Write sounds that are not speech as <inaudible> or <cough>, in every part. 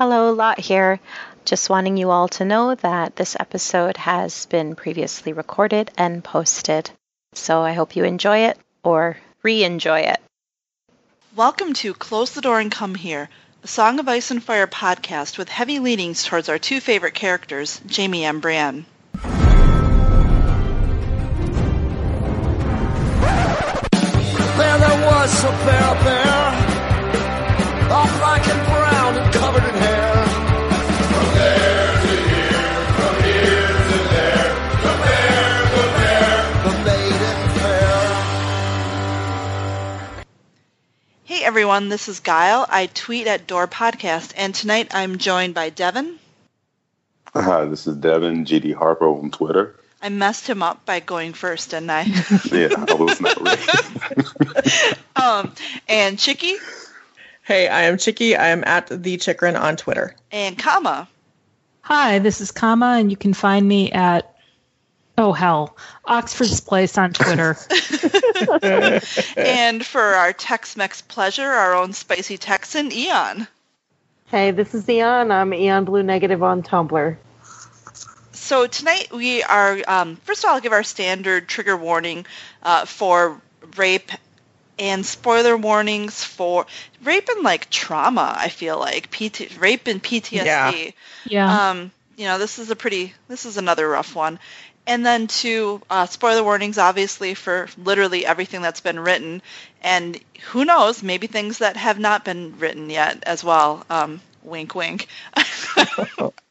Hello, Lot here. Just wanting you all to know that this episode has been previously recorded and posted. So I hope you enjoy it or re enjoy it. Welcome to Close the Door and Come Here, a Song of Ice and Fire podcast with heavy leanings towards our two favorite characters, Jaime and Brienne. There, there was a bear there, all black and everyone, this is Guile. I tweet at Door Podcast, and tonight I'm joined by Devin. Hi, this is Devin GD Harper on Twitter. I messed him up by going first, didn't I? <laughs> Yeah, I was not ready. <laughs> um, and Chicky Hey, I am Chicky. I am at the Chikrin on Twitter. and Kama. Hi, this is Kama, and you can find me at oh hell, Oxford's Place on Twitter. <laughs> <laughs> and for our Tex-Mex pleasure, our own spicy Texan, Eon. Hey, this is Eon. I'm Eon Blue Negative on Tumblr. So tonight we are, um, first of all, I'll give our standard trigger warning uh, for rape and spoiler warnings for rape and like trauma. I feel like PT, rape and PTSD. Yeah. Yeah. Um, you know, this is a pretty, this is another rough one. And then to uh, spoiler warnings, obviously, for literally everything that's been written, and who knows, maybe things that have not been written yet as well. Um, wink, wink. <laughs>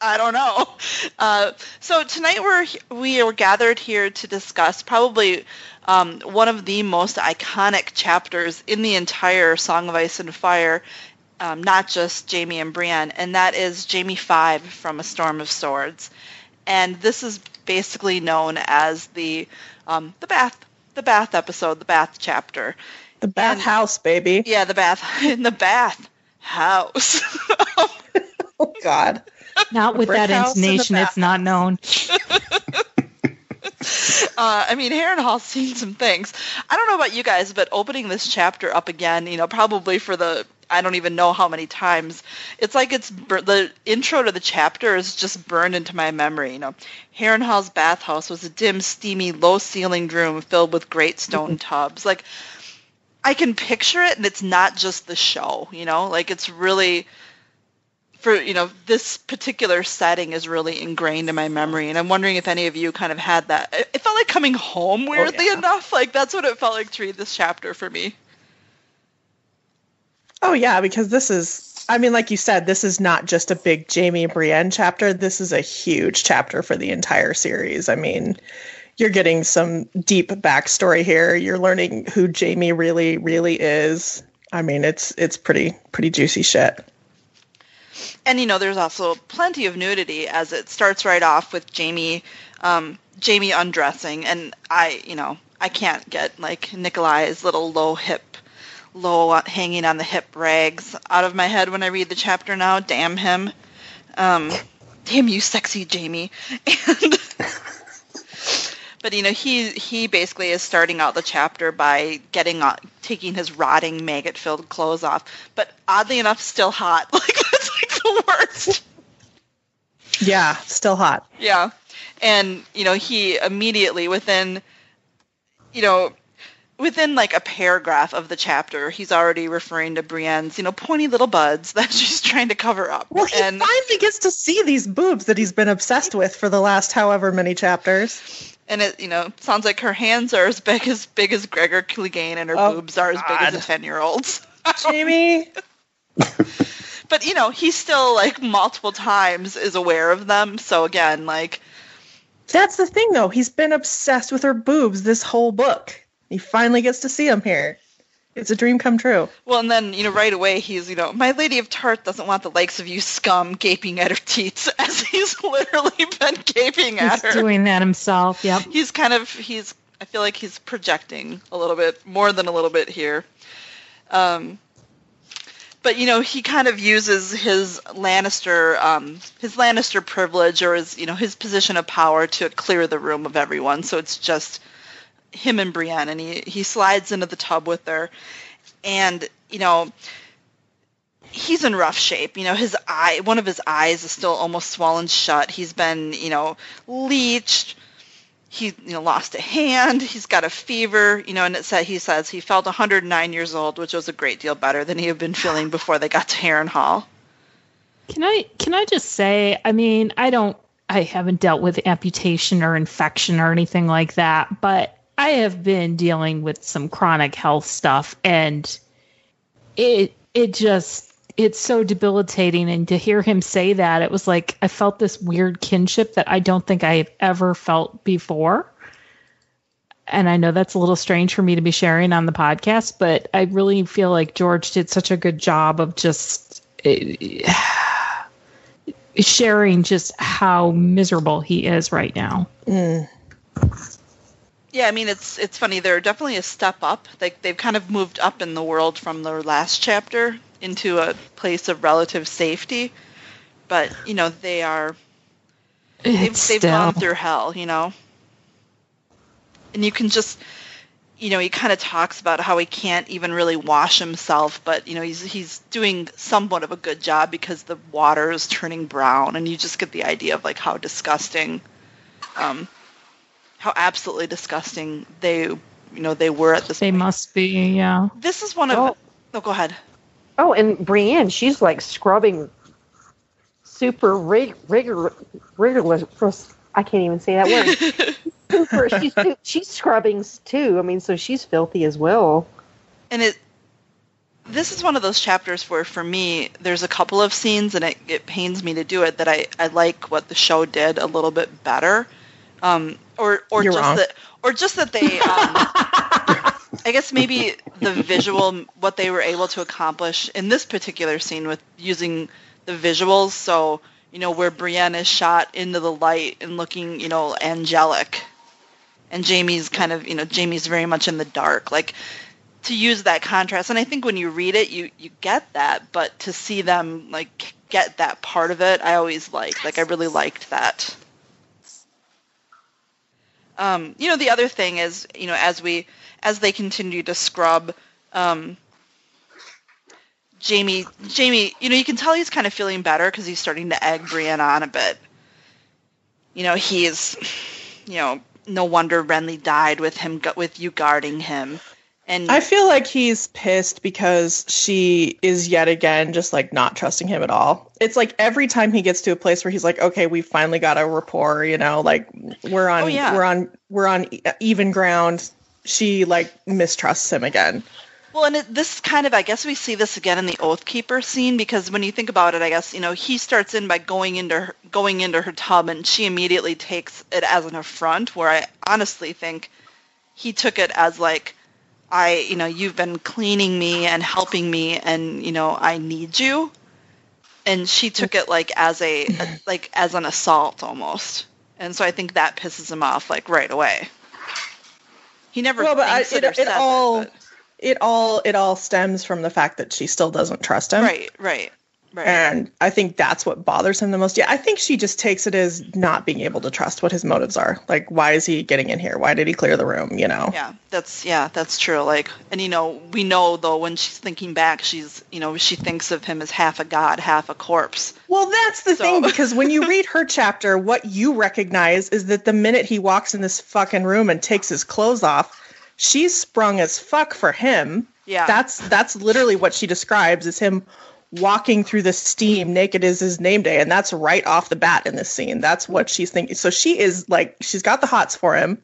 I don't know. Uh, so tonight we're we are gathered here to discuss probably um, one of the most iconic chapters in the entire Song of Ice and Fire, um, not just Jaime and Brienne, and that is Jaime Five from A Storm of Swords, and this is basically known as the um, the bath the bath episode, the bath chapter. The bathhouse, baby. Yeah, the bath <laughs> in the bath house. <laughs> <laughs> Oh God. not with that house in intonation, it's not known. Uh, I mean, Harrenhal's <laughs> seen some things. I don't know about you guys, but opening this chapter up again, you know, probably for the I don't even know how many times. It's like it's bur- the intro to the chapter is just burned into my memory. You know, Harrenhal's bathhouse was a dim, steamy, low-ceilinged room filled with great stone tubs. Like I can picture it, and it's not just the show. You know, like it's really for you know this particular setting is really ingrained in my memory and i'm wondering if any of you kind of had that it felt like coming home oh, weirdly yeah. enough like that's what it felt like to read this chapter for me Oh yeah, because this is. I mean, like you said, this is not just a big Jaime and Brienne chapter. This is a huge chapter for the entire series. I mean, you're getting some deep backstory here. You're learning who Jaime really, really is. I mean, it's it's pretty pretty juicy shit. And you know there's also plenty of nudity as it starts right off with jaime um, jaime undressing. And i you know i can't get like nikolaj's little low hip low uh, hanging on the hip rags out of my head when i read the chapter now. Damn him. Um, damn you sexy jaime. And <laughs> but you know he he basically is starting out the chapter by getting on taking his rotting maggot filled clothes off. But oddly enough still hot. <laughs> Like <laughs> the worst Yeah, still hot. yeah and you know he immediately within you know within like a paragraph of the chapter he's already referring to brienne's you know pointy little buds <laughs> that she's trying to cover up Well, he and finally gets to see these boobs that he's been obsessed with for the last however many chapters. and it you know sounds like her hands are as big as big as gregor clegane and her Oh, boobs are as big as a 10 year old's <laughs> Jaime. But you know he still like multiple times is aware of them so again like That's the thing, though. He's been obsessed with her boobs this whole book. He finally gets to see them here. It's a dream come true. well and then you know right away he's you know my lady of tart doesn't want the likes of you scum gaping at her teats <laughs> as he's <laughs> literally been gaping at He's her doing that himself. Yep. he's kind of he's i feel like he's projecting a little bit more than a little bit here um but you know he kind of uses his lannister um his lannister privilege or his you know his position of power to clear the room of everyone so it's just him and brienne and he he slides into the tub with her and you know he's in rough shape. You know, his eye, one of his eyes is still almost swollen shut. He's been, you know, leeched. He, you know, lost a hand. He's got a fever. You know, and it said he says he felt 109 years old, which was a great deal better than he had been feeling <sighs> before they got to Harrenhal. Can I can I just say, I mean, I don't I haven't dealt with amputation or infection or anything like that, but I have been dealing with some chronic health stuff and it it just it's so debilitating and to hear him say that it was like I felt this weird kinship that I don't think I have ever felt before. And I know that's a little strange for me to be sharing on the podcast, but I really feel like George did such a good job of just uh, <sighs> sharing just how miserable he is right now. Mm. Yeah, I mean it's it's funny. They're definitely a step up. Like they've kind of moved up in the world from their last chapter into a place of relative safety. But you know they are they've, they've gone through hell. You know, and you can just you know he kind of talks about how he can't even really wash himself, but you know he's he's doing somewhat of a good job because the water is turning brown, and you just get the idea of like how disgusting. Um, how absolutely disgusting they you know they were at this they point. must be, yeah. This is one of Oh. oh go ahead. Oh, and Brienne, she's like scrubbing super rig- rigor- rigorous. I can't even say that word. <laughs> Super, she's, she's scrubbing too. I mean, so she's filthy as well. and it this is one of those chapters where for me there's a couple of scenes and it, it pains me to do it that I, I like what the show did a little bit better um, or or You're just wrong. that or just that they um, <laughs> I guess maybe the visual what they were able to accomplish in this particular scene with using the visuals. So you know where Brienne is shot into the light and looking you know angelic. And Jaime's kind of you know Jaime's very much in the dark. Like to use that contrast and i think when you read it you you get that. But to see them like get that part of it i always liked. Like i really liked that. Um, you know the other thing is you know as we as they continue to scrub um, jaime jaime you know you can tell he's kind of feeling better because he's starting to egg brienne on a bit you know he's you know no wonder renly died with him with you guarding him and I feel like he's pissed because she is yet again just like not trusting him at all. It's like every time he gets to a place where he's like, okay, we finally got a rapport, you know, like we're on, Oh, yeah. we're on, we're on even ground. She like mistrusts him again. Well, and it, this kind of, I guess we see this again in the Oath Keeper scene because when you think about it, I guess you know he starts in by going into her, going into her tub, and she immediately takes it as an affront. Where I honestly think he took it as like, I, you know, you've been cleaning me and helping me, and you know, I need you. And she took it like as a, a like as an assault almost, and so I think that pisses him off like right away. He never Well, but I, it, it, it all, it, it all, it all stems from the fact that she still doesn't trust him. right, right, right. And I think that's what bothers him the most. Yeah, I think she just takes it as not being able to trust what his motives are. Like, why is he getting in here? Why did he clear the room? You know? Yeah, that's yeah, that's true. Like, and you know, we know though when she's thinking back, she's you know she thinks of him as half a god, half a corpse. Well, that's the So- thing <laughs> because when you read her chapter, what you recognize is that the minute he walks in this fucking room and takes his clothes off, she's sprung as fuck for him. Yeah, That's that's literally what she describes as him walking through the steam naked is his name day and that's right off the bat in this scene. That's what she's thinking. So she is like she's got the hots for him.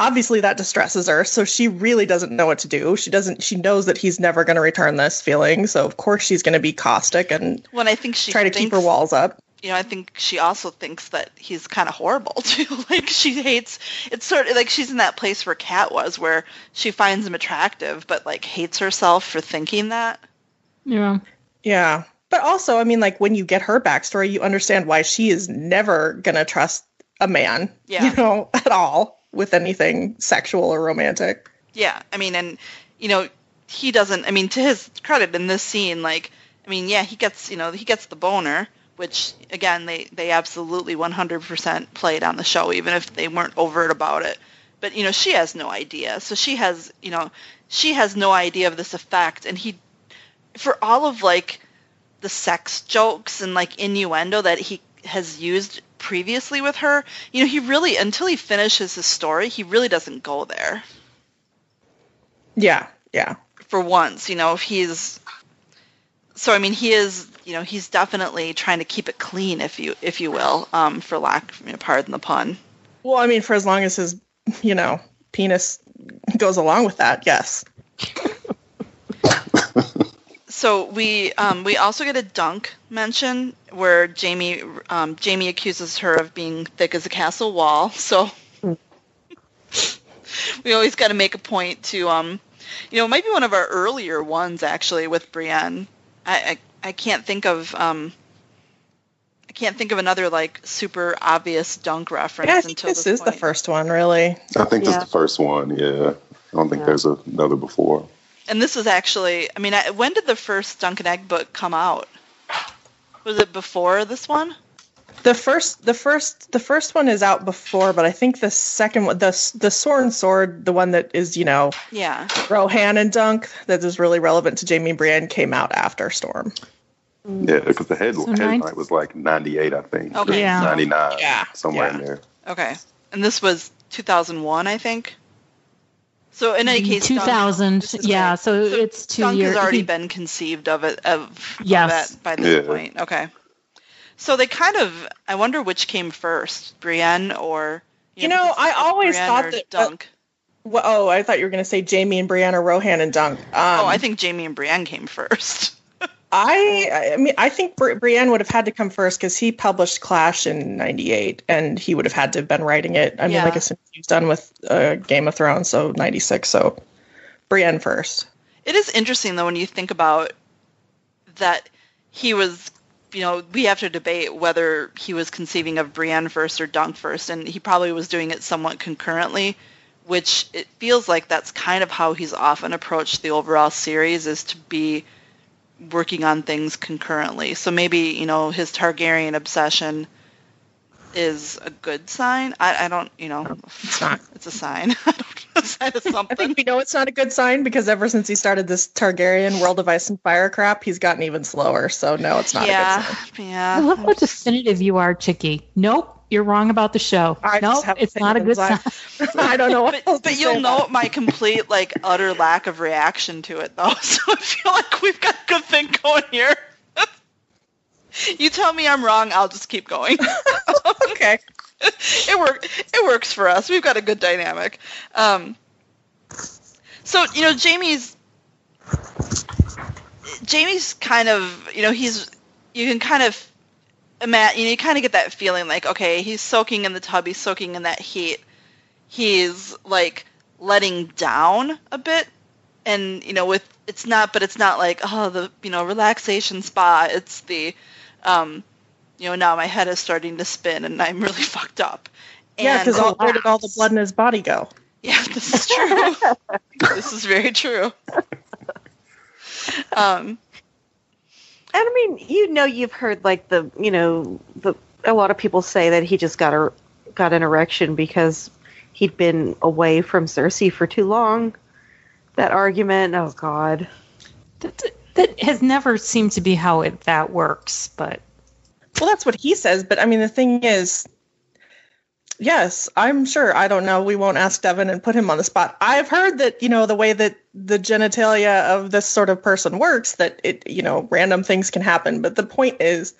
Obviously that distresses her, so she really doesn't know what to do. She doesn't she knows that he's never going to return this feeling, so of course she's going to be caustic and when I think she try to thinks, keep her walls up. You know, I think she also thinks that he's kind of horrible <laughs> too. like she hates. It's sort of like she's in that place where Kat was, where she finds him attractive, but like hates herself for thinking that. Yeah. Yeah. But also, I mean, like when you get her backstory, you understand why she is never gonna trust a man, Yeah. you know, <laughs> at all with anything sexual or romantic. Yeah, I mean, and you know, he doesn't. I mean, to his credit in this scene, like, I mean, yeah, he gets, you know, he gets the boner, which again, they they absolutely 100% played on the show, even if they weren't overt about it. But you know, she has no idea. So she has, you know, she has no idea of this effect, and he, for all of like the sex jokes and like innuendo that he has used previously with her, you know, he really until he finishes his story, he really doesn't go there. Yeah, yeah. For once, you know, if he's so I mean he is you know he's definitely trying to keep it clean if you if you will um, for lack you know, pardon the pun Well, I mean, for as long as his, you know, penis goes along with that, yes. <laughs> So we um, we also get a dunk mention where Jaime um, Jaime accuses her of being thick as a castle wall. <laughs> So we always got to make a point to um, you know maybe one of our earlier ones actually with Brienne. I I, I can't think of um, I can't think of another like super obvious dunk reference Yeah, I think until this this is the first one, really. I think Yeah. this is the first one. Yeah, I don't think Yeah. there's another before. And this was actually I mean I, when did the first Dunk and Egg book come out? Was it before this one? The first, the first, the first one is out before, but I think the second one, the the Sworn Sword, the one that is, you know, Yeah. Rohanne and Dunk, that is really relevant to Jaime and Brienne, came out after Storm. Yeah, because the head, So nine- was like 98, I think. Okay. Yeah. 99. Yeah, Somewhere yeah. in there. Okay. And this was 2001, I think. So in any case, 2000. this Yeah, right. so, it's two Dunk years. has already he- been conceived of it of, of Yes. that by this Yeah. point. Okay. So they kind of I wonder which came first, Brienne or You know, because I always Brienne thought or that- uh, Well, oh, I thought you were going to say Jaime and Brienne or Rohanne and Dunk. Um, oh, I think Jaime and Brienne came first. I, I mean, I think Bri- Brienne would have had to come first because he published Clash in '98, and he would have had to have been writing it. I mean, Yeah. like as soon as he was done with uh, Game of Thrones, so '96. So Brienne first. It is interesting though when you think about that he was you know, we have to debate whether he was conceiving of Brienne first or Dunk first, and he probably was doing it somewhat concurrently, which it feels like that's kind of how he's often approached the overall series is to be working on things concurrently. So maybe, you know, his Targaryen obsession is a good sign. I, I don't, you know, It's not. <laughs> it's a sign. <laughs> I don't know, a sign of I think we know it's not a good sign because ever since he started this Targaryen World of Ice and Fire crap, he's gotten even slower. So no, it's not a yeah, good sign. yeah. I love how definitive you are, Chicky. Nope, you're wrong about the show. I just nope, it's not a good sign. I, <laughs> I don't know what But, but you'll know about my complete like utter lack of reaction to it though. <laughs> So I feel like we've got a good thing going here. <laughs> you tell me I'm wrong, I'll just keep going. okay. it work it works for us. We've got a good dynamic. Um, so you know Jaime's Jaime's kind of you know he's you can kind of imagine you, know, you kind of get that feeling like okay he's soaking in the tub he's soaking in that heat. He's like letting down a bit. And you know with it's not but it's not like oh the you know relaxation spa it's the um you know now my head is starting to spin and i'm really <laughs> fucked up. Yeah, because where did all the blood in his body go? yeah this is true. <laughs> This is very true. <laughs> Um I mean, you know, you've heard like the, you know, the a lot of people say that he just got a got an erection because he'd been away from Cersei for too long. That argument, oh god. That, that has never seemed to be how it that works, but Well, that's what he says. But I mean, the thing is, yes, I'm sure. I don't know. We won't ask Devin and put him on the spot. I've heard that, you know, the way that the genitalia of this sort of person works, that it, you know, random things can happen. But the point is,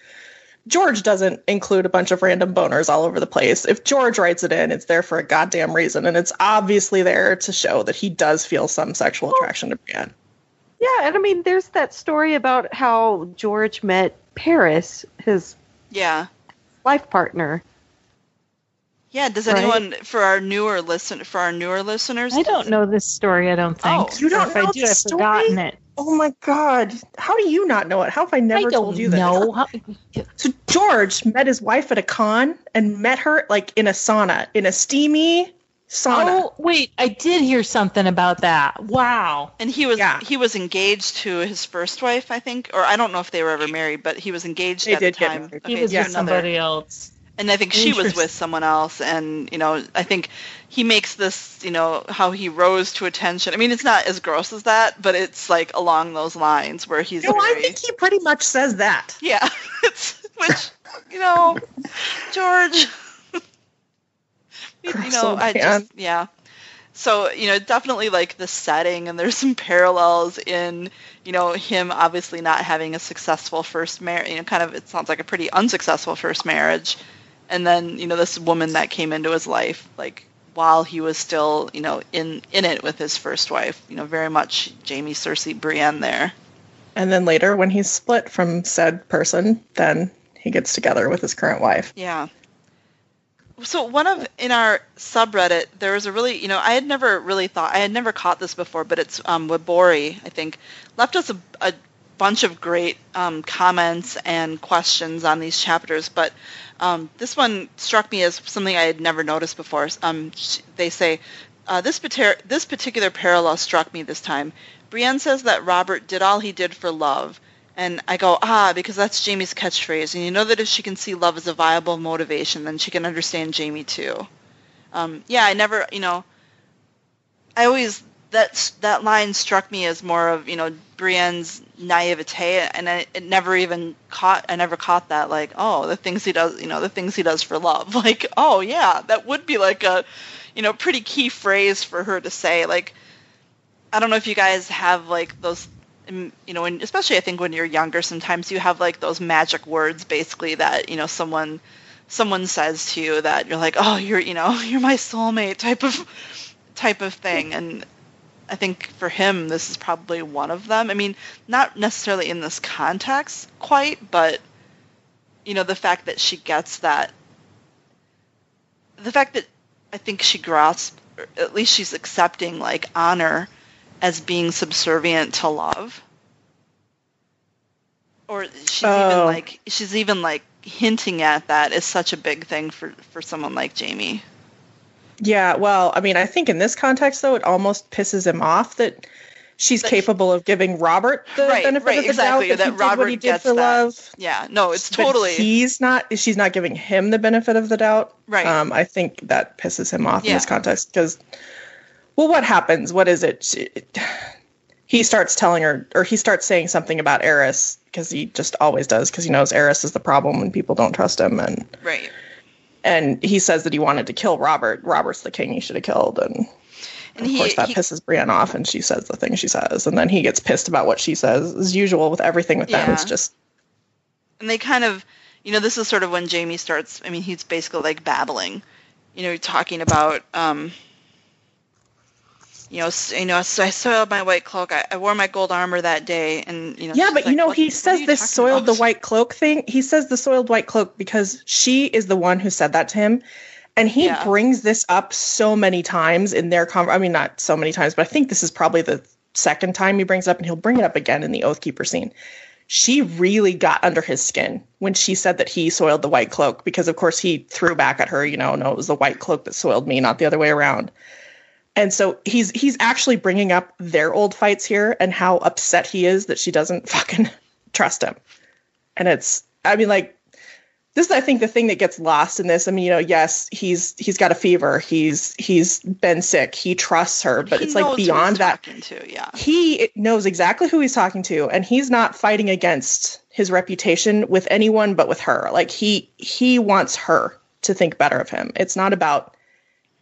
George doesn't include a bunch of random boners all over the place. If George writes it in, it's there for a goddamn reason. And it's obviously there to show that he does feel some sexual attraction to Brienne. Yeah, and I mean, there's that story about how George met Parris, his yeah life partner. Yeah does Right. anyone for our newer listen for our newer listeners I don't know this story. I don't think. Oh, you don't Or if I know do, the I've story? forgotten it. Oh my God. How do you not know it? How have I never I don't told you this? know. How, So George met his wife at a con and met her like in a sauna, in a steamy sauna. oh wait, I did hear something about that. Wow. and he was Yeah. he was engaged to his first wife i think or i don't know if they were ever married but he was engaged They at did the get time married. He was to with another- somebody else. And I think she was with someone else, and you know, I think he makes this, you know, how he rose to attention. I mean, it's not as gross as that, but it's like along those lines where he's No, I think he pretty much says that. yeah, <laughs> it's, which you know, George, <laughs> you know, I just yeah. So you know, definitely like the setting, and there's some parallels in you know him obviously not having a successful first marriage. You know, kind of it sounds like a pretty unsuccessful first marriage, and then you know this woman that came into his life like while he was still you know in in it with his first wife. You know, very much Jaime, Cersei, Brienne there. And then later, when he's split from said person, then he gets together with his current wife. Yeah. So one of in our subreddit there was a really you know I had never really thought I had never caught this before but it's um Wabori I think left us a, a bunch of great um, comments and questions on these chapters but um, this one struck me as something I had never noticed before um, they say uh, this, pater- this particular parallel struck me this time Brienne says that Robert did all he did for love and I go, ah, because that's Jaime's catchphrase. And you know that if she can see love as a viable motivation, then she can understand Jaime too. Um, yeah, I never, you know, I always, that, that line struck me as more of, you know, Brienne's naivete, and I, it never even caught, I never caught that, like, oh, the things he does, you know, the things he does for love. <laughs> Like, oh, yeah, that would be like a, you know, pretty key phrase for her to say. Like, I don't know if you guys have, like, those and, you know, and especially I think when you're younger, sometimes you have like those magic words, basically that you know someone someone says to you that you're like, oh, you're you know, <laughs> you're my soulmate type of type of thing, and I think for him this is probably one of them. I mean, not necessarily in this context quite, but you know, the fact that she gets that, the fact that I think she grasps, or at least she's accepting like honor as being subservient to love or she's even Oh. like she's even like hinting at that is such a big thing for for someone like Jaime. Yeah, well, I mean, I think in this context, though, it almost pisses him off that she's capable of giving Robert the Right, benefit right, of the exactly, doubt that, that Robert did gets for that. love. Yeah, no, it's but totally he's not. She's not giving him the benefit of the doubt. Right. Um, I think that pisses him off in this context because, well, what happens? What is it? She- He starts telling her, or he starts saying something about Aerys because he just always does because he knows Aerys is the problem when people don't trust him, and right. And he says that he wanted to kill Robert. Robert's the king he should have killed, and And of he, course that he pisses Brienne off, and she says the thing she says, and then he gets pissed about what she says. As usual with everything with them, it's just and they kind of you know this is sort of when Jaime starts I mean he's basically like babbling. You know, talking about um you know, you know, so I soiled my white cloak. I, I wore my gold armor that day, and you know. yeah, but you know he says this soiled the white cloak thing. He says the soiled white cloak because she is the one who said that to him, and he Yeah. brings this up so many times in their con. I mean, not so many times, but I think this is probably the second time he brings it up, and he'll bring it up again in the Oathkeeper scene. She really got under his skin when she said that he soiled the white cloak because, of course, he threw back at her. You know, no, it was the white cloak that soiled me, not the other way around. And so he's he's actually bringing up their old fights here and how upset he is that she doesn't <laughs> fucking trust him. And it's I mean like this is I think the thing that gets lost in this. I mean, you know, yes, he's he's got a fever. He's he's been sick. He trusts her, but He it's like knows who he's beyond that to, yeah. he knows exactly who he's talking to and he's not fighting against his reputation with anyone but with her like he he wants her to think better of him it's not about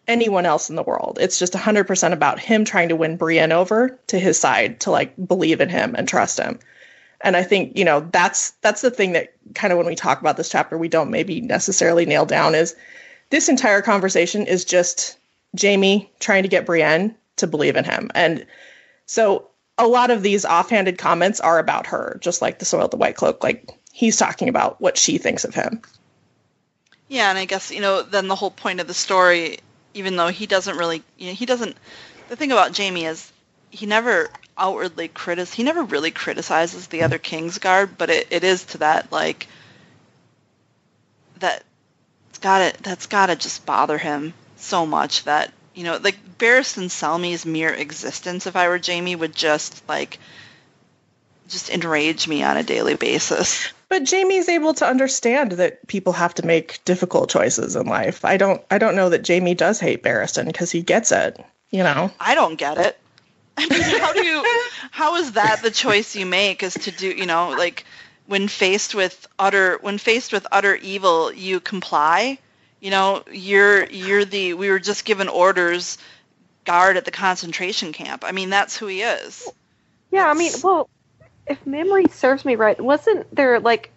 anyone else in the world it's just 100% about him trying to win brienne over to his side to like believe in him and trust him and i think you know that's that's the thing that kind of when we talk about this chapter we don't maybe necessarily nail down is this entire conversation is just jaime trying to get brienne to believe in him and so a lot of these offhanded comments are about her, just like the soiled the white cloak. Like he's talking about what she thinks of him. Yeah, and I guess you know then the whole point of the story, even though he doesn't really, you know, he doesn't. The thing about Jaime is he never outwardly critic. He never really criticizes the other Kingsguard, but it, it is to that like that it's gotta that's gotta just bother him so much that you know like Barristan Selmy's mere existence, if I were Jaime, would just like just enrage me on a daily basis. But Jaime's able to understand that people have to make difficult choices in life. I don't I don't know that Jaime does hate Barristan because he gets it, you know. I don't get it. <laughs> I mean, how do you <laughs> how is that the choice you make is to do, you know, like when faced with utter when faced with utter evil, you comply? You know, you're you're the we were just given orders guard at the concentration camp. I mean, that's who he is. Yeah, I mean, well, if memory serves me right, wasn't there like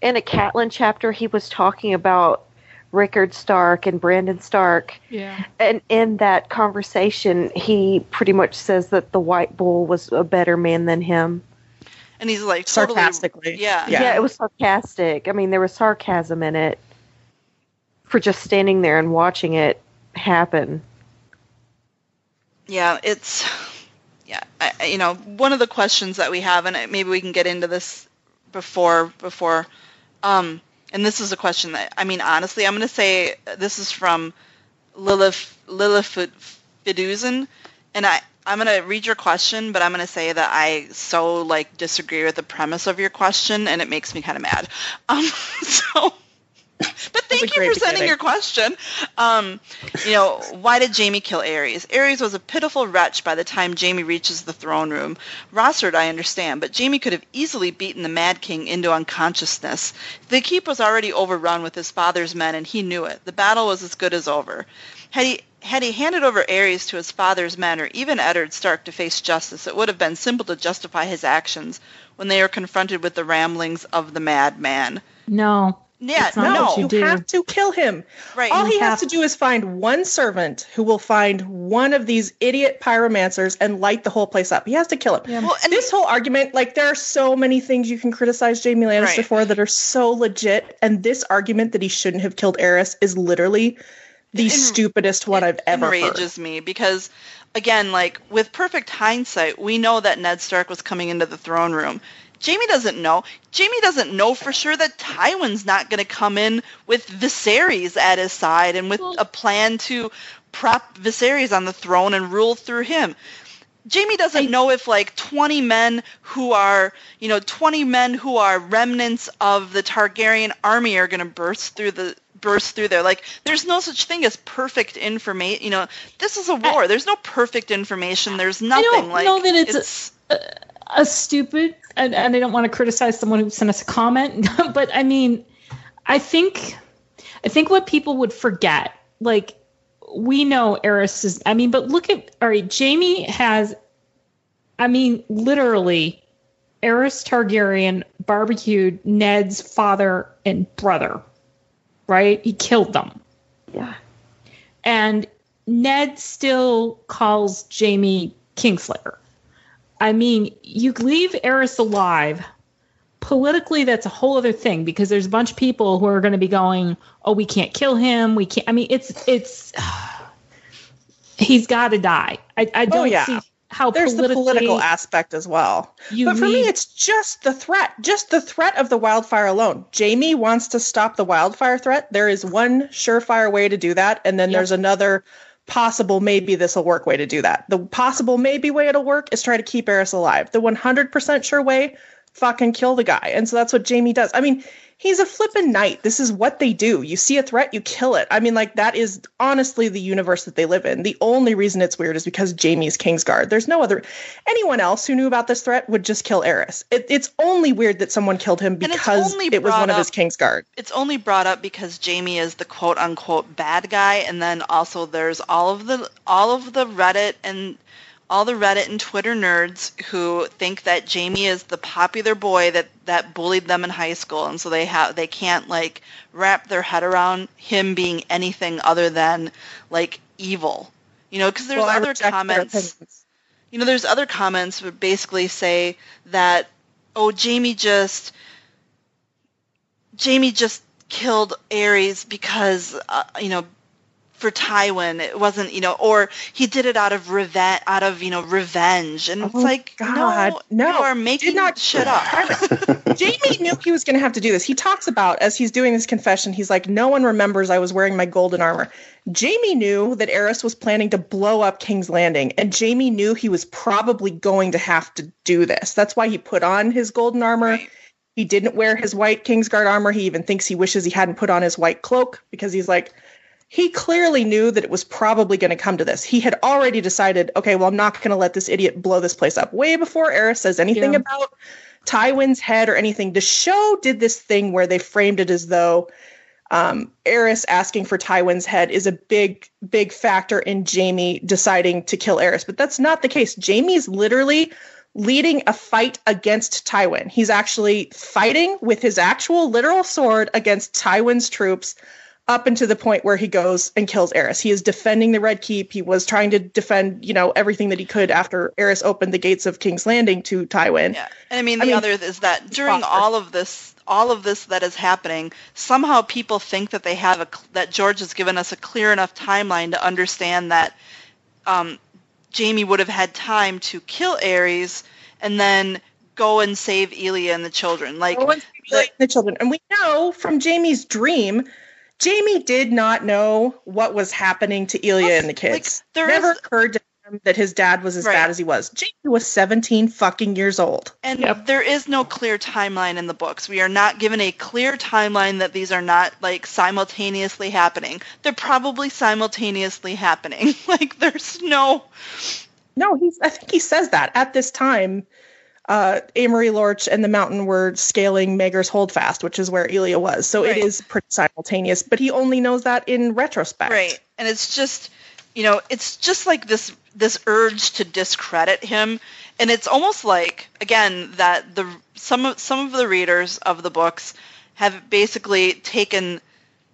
in a Catelyn chapter he was talking about Rickard Stark and Brandon Stark? Yeah. And in that conversation, he pretty much says that the White Bull was a better man than him. And he's like totally, Sarcastically. Yeah. Yeah. Yeah. it was sarcastic. I mean, there was sarcasm in it for just standing there and watching it happen. Yeah, it's yeah, I, you know, one of the questions that we have, and maybe we can get into this before before, um, and this is a question that I mean, honestly, I'm going to say this is from Lilith Lilith Fiduzen, and I I'm going to read your question, but I'm going to say that I so like disagree with the premise of your question, and it makes me kind of mad. Um, <laughs> so. But thank you great for sending beginning. your question. Um, you know, why did Jaime kill Aerys? Aerys was a pitiful wretch by the time Jaime reaches the throne room. Rossart, I understand, but Jaime could have easily beaten the Mad King into unconsciousness. The keep was already overrun with his father's men, and he knew it. The battle was as good as over. Had he had he handed over Aerys to his father's men, or even Eddard Stark to face justice, it would have been simple to justify his actions when they are confronted with the ramblings of the madman. No. Yeah, no, you, you have to kill him. right. All he has to do is find one servant who will find one of these idiot pyromancers and light the whole place up. He has to kill him. Yeah. well, and this whole argument, like there are so many things you can criticize Jaime Lannister Right. for that are so legit, and this argument that he shouldn't have killed Aerys is literally the It- stupidest one I've ever heard. enrages me because again like with perfect hindsight we know that ned stark was coming into the throne room jaime doesn't know jaime doesn't know for sure that tywin's not going to come in with viserys at his side and with Well- a plan to prop viserys on the throne and rule through him Jaime doesn't I- know if like 20 men who are, you know, 20 men who are remnants of the Targaryen army are going to burst through the burst through there. Like there's no such thing as perfect information. You know, this is a war. there's no perfect information. There's nothing I don't like know that it's a stupid and, and I don't want to criticize someone who sent us a comment, <laughs> but I mean, I think I think what people would forget, like we know Aerys is I mean, but look at all right, Jaime has I mean, literally Aerys Targaryen barbecued Ned's father and brother. Right? He killed them. Yeah. And Ned still calls Jaime Kingslayer. I mean, you leave Aerys alive. Politically, that's a whole other thing because there's a bunch of people who are going to be going, "Oh, we can't kill him. We can't." I mean, it's it's <sighs> he's got to die. I, I don't Oh, yeah. see how There's the political aspect as well. but for me, it's just the threat, just the threat of the wildfire alone. Jaime wants to stop the wildfire threat. There is one surefire way to do that, and then Yep. there's another possible maybe this will work way to do that. The possible maybe way it'll work is try to keep Aerys alive. The 100% sure way, fucking kill the guy. And so that's what Jaime does. I mean, he's a flippin' knight. This is what they do. You see a threat, you kill it. I mean, like that is honestly the universe that they live in. The only reason it's weird is because Jaime's Kingsguard. There's no other. Anyone else who knew about this threat would just kill Aerys. It, it's only weird that someone killed him because it was one of his up- Kingsguard. it's only brought up because Jaime is the quote unquote bad guy, and then also there's all of the all of the Reddit and all the Reddit and Twitter nerds who think that Jaime is the popular boy that that bullied them in high school, and so they have they can't like wrap their head around him being anything other than like evil. You know, because there's Well, other comments you know, there's other comments would basically say that, oh, Jaime just, Jaime just killed Aerys because, uh, you know, for Tywin. It wasn't, you know, or he did it out of revenge, out of you know revenge, and it's Oh, like, God, no, you are making not- shit up. <laughs> Jaime knew he was going to have to do this. He talks about as he's doing this confession, he's like, "No one remembers I was wearing my golden armor." Jaime knew that Aerys was planning to blow up King's Landing, and Jaime knew he was probably going to have to do this. That's why he put on his golden armor. Right. He didn't wear his white Kingsguard armor. He even thinks he wishes he hadn't put on his white cloak because he's like, he clearly knew that it was probably going to come to this. He had already decided, okay, well, I'm not going to let this idiot blow this place up. Way before Aerys says anything Yeah. about Tywin's head or anything. The show did this thing where they framed it as though um, Aerys asking for Tywin's head is a big, big factor in Jaime deciding to kill Aerys. But that's not the case. Jaime's literally leading a fight against Tywin. He's actually fighting with his actual literal sword against Tywin's troops up into the point where he goes and kills Aerys. He is defending the Red Keep. He was trying to defend, you know, everything that he could after Aerys opened the gates of King's Landing to Tywin. Yeah, and I mean I the mean, other is that during Foster. all of this, all of this that is happening, somehow people think that they have a that George has given us a clear enough timeline to understand that um, Jaime would have had time to kill Aerys and then go and save Elia and the children. Like manipulating the children. And we know from Jaime's dream, Jaime did not know what was happening to Elia and the kids. Like, there Never is- occurred to him that his dad was as Right. bad as he was. Jaime was 17 fucking years old. And Yep. there is no clear timeline in the books. We are not given a clear timeline that these are not like simultaneously happening. They're probably simultaneously happening. <laughs> like there's no No, he's. I think he says that at this time. Uh, Amory Lorch and the Mountain were scaling Maegor's Holdfast, which is where Elia was. So Right. it is pretty simultaneous, but he only knows that in retrospect. Right. And it's just, you know, it's just like this this urge to discredit him and it's almost like again that the some of some of the readers of the books have basically taken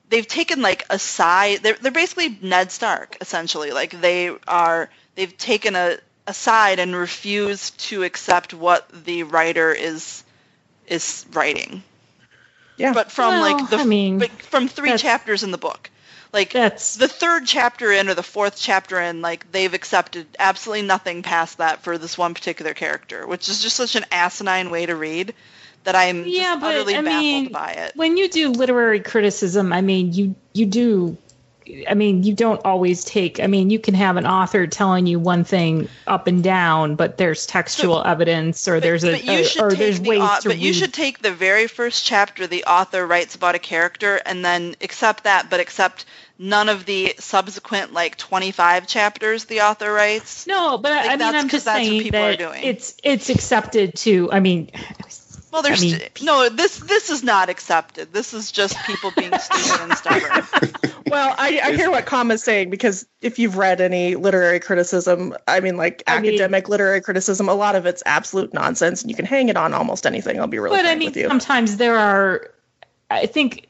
they've taken like a side they're, they're basically Ned Stark essentially like they are they've taken a, a side and refuse to accept what the writer is is writing Yeah. but from Well, like the I mean, but from three chapters in the book like That's the third chapter in or the fourth chapter in, like they've accepted absolutely nothing past that for this one particular character, which is just such an asinine way to read that I'm Yeah, just but, utterly I baffled mean, by it. when you do literary criticism, I mean, you you do. I mean, you don't always take. I mean, you can have an author telling you one thing up and down, but there's textual evidence, or there's a, but you a- should or take there's the ways au- to but you should take the very first chapter the author writes about a character and then accept that, but accept none of the subsequent like 25 chapters the author writes. No, but I- Like, I mean, I'm just saying that it's it's accepted to. I mean, Well, there's I mean- no this this is not accepted. This is just people being <laughs> stupid and stubborn. Well, I, I hear what Kama's saying because if you've read any literary criticism, I mean, like I mean- academic literary criticism, a lot of it's absolute nonsense, and you can hang it on almost anything. I'll be really but I mean, with you. sometimes there are. I think.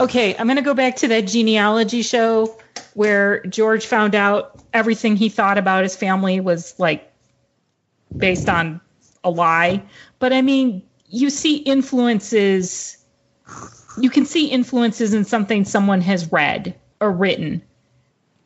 Okay, I'm going to go back to that genealogy show where George found out everything he thought about his family was like based on a lie. But I mean, you see influences. You can see influences in something someone has read or written.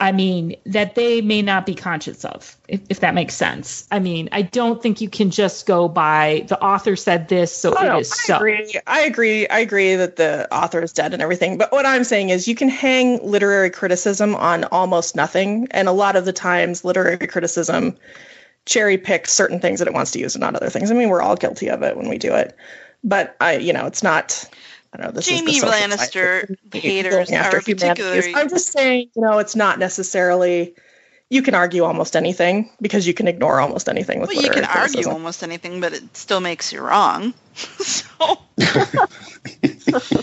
I mean, that they may not be conscious of, if, if that makes sense. I mean, I don't think you can just go by the author said this, so Oh, it is I so. agree. I agree. I agree that the author is dead and everything. But what I'm saying is, you can hang literary criticism on almost nothing, and a lot of the times, literary criticism cherry picks certain things that it wants to use and not other things. I mean, we're all guilty of it when we do it. But I, you know, it's not. I don't know. This is Jaime the Lannister science of haters going after are particularly- I'm just saying, you know, it's not necessarily. You can argue almost anything because you can ignore almost anything with Well, you can argue criticism. almost anything, but it still makes you wrong. <laughs> so <laughs>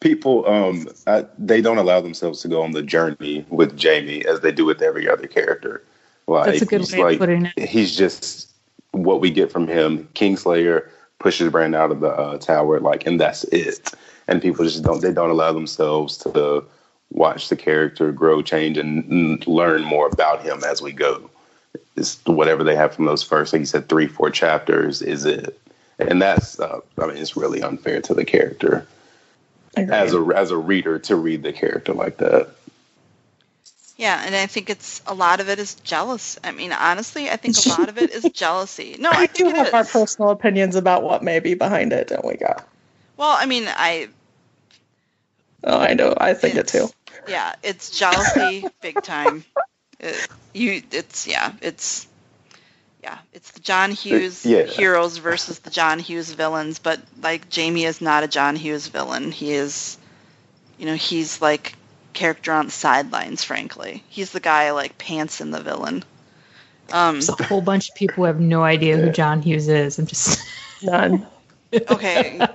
People, um, I, they don't allow themselves to go on the journey with Jaime as they do with every other character. Like, That's a good he's way of like, putting it. He's just what we get from him. Kingslayer pushes Bran out of the uh, tower, like, and that's it. And people just don't. They don't allow themselves to watch the character grow, change, and, learn more about him as we go. It's whatever they have from those first, like you said, three, four chapters is it. And that's, uh, I mean, it's really unfair to the character as a as a reader to read the character like that. Yeah, and I think it's a lot of it is jealous. I mean, honestly, I think a <laughs> lot of it is jealousy. No, I we think do have is. our personal opinions about what may be behind it, don't we, God? Well, I mean, I Oh, I know. I think it too. Yeah, it's jealousy big time. It, you, it's yeah, it's yeah, it's the John Hughes yeah. heroes versus the John Hughes villains. But like Jaime is not a John Hughes villain. He is, you know, he's like character on the sidelines. Frankly, he's the guy like pants in the villain. Um, There's a whole bunch of people who have no idea who John Hughes is. I'm just <laughs> None. okay,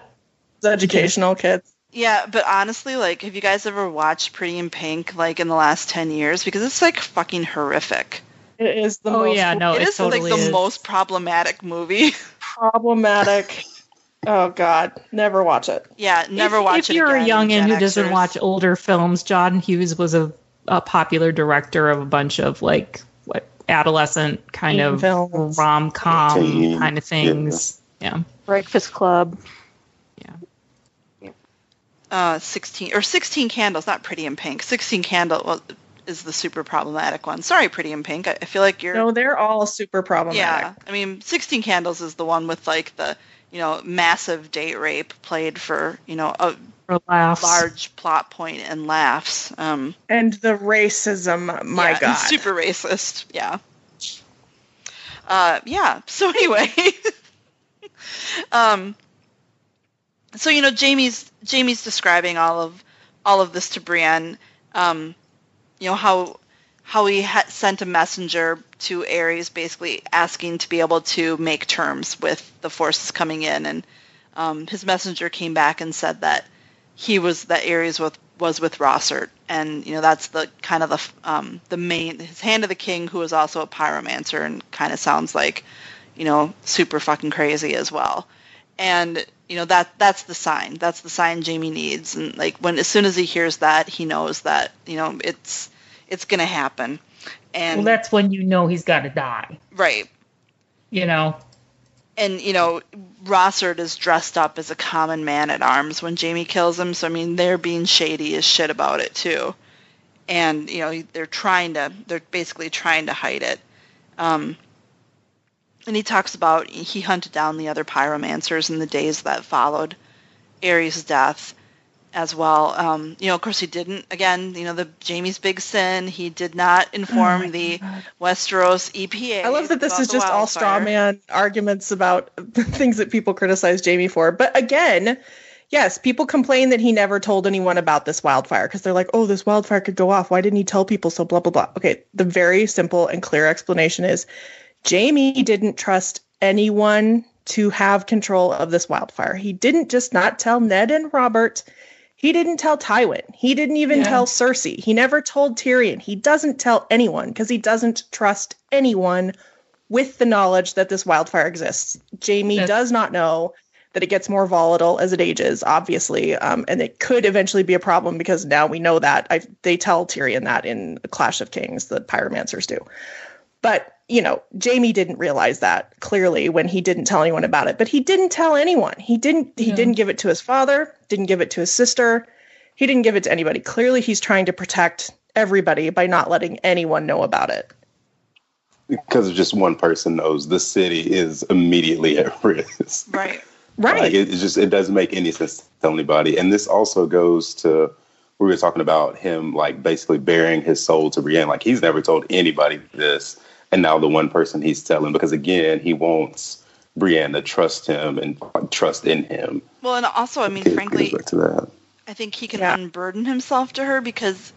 It's educational, kids. Yeah, but honestly, like, have you guys ever watched Pretty in Pink, like, in the last 10 years? Because it's, like, fucking horrific. It is the Oh most yeah, no, it it, is, totally like, the is. most problematic movie. <laughs> problematic. Oh God, never watch it. yeah, never if, watch if it If you're again, a youngin Gen who doesn't watch older films, John Hughes was a, a popular director of a bunch of like what adolescent kind Teen of films. rom com Teen, kind of things. Yeah. Breakfast Club. Yeah. Uh, 16, or 16 Candles, not Pretty in Pink. 16 Candle well, is the super problematic one. Sorry, Pretty in Pink. I, I feel like you're... No, they're all super problematic. yeah, I mean, 16 Candles is the one with, like, the, you know, massive date rape played for, you know, a For laughs. large plot point and laughs. Um, And the racism, my yeah, God. <laughs> super racist. Yeah. Uh, yeah. So <laughs> anyway, <laughs> um, so you know, Jaime's Jaime's describing all of all of this to Brienne. Um, you know how how he had sent a messenger to Aerys, basically asking to be able to make terms with the forces coming in, and um, his messenger came back and said that he was that Aerys with was with Rossart, and you know that's the kind of the um, the main his hand of the king, who is also a pyromancer, and kind of sounds like you know super fucking crazy as well. And you know that that's the sign. That's the sign Jaime needs, and like when as soon as he hears that, he knows that you know it's it's gonna happen. And Well, that's when you know he's got to die. right. You know. and you know Rossart is dressed up as a common man at arms when Jaime kills him. So I mean, they're being shady as shit about it too, and you know they're trying to they're basically trying to hide it. Um, and he talks about he hunted down the other pyromancers in the days that followed Aerys' death as well. Um, you know, of course, he didn't. Again, you know, the Jaime's big sin. He did not inform the Westeros EPA. I love that this is just all straw man arguments about <laughs> things that people criticize Jaime for. But again, yes, people complain that he never told anyone about this wildfire because they're like, oh, this wildfire could go off. Why didn't he tell people so blah, blah, blah. Okay, the very simple and clear explanation is Jaime didn't trust anyone to have control of this wildfire. He didn't just not tell Ned and Robert. He didn't tell Tywin. He didn't even Yeah. tell Cersei. He never told Tyrion. He doesn't tell anyone because he doesn't trust anyone with the knowledge that this wildfire exists. Jaime That's- does not know that it gets more volatile as it ages, obviously, um, and it could eventually be a problem because now we know that. I, they tell Tyrion that in Clash of Kings, the pyromancers do. But you know, Jaime didn't realize that clearly when he didn't tell anyone about it. But he didn't tell anyone. He didn't. He Yeah. didn't give it to his father. Didn't give it to his sister. He didn't give it to anybody. Clearly, he's trying to protect everybody by not letting anyone know about it. because if just one person knows, the city is immediately at <laughs> risk. Right. Right. Like it, it's just it doesn't make any sense to tell anybody. And this also goes to where we were talking about him like basically bearing his soul to Brienne. Like he's never told anybody this, and now the one person he's telling because again he wants Brienne to trust him and trust in him. Well, and also, I mean, It frankly, goes to that. I think he can Yeah. unburden himself to her because,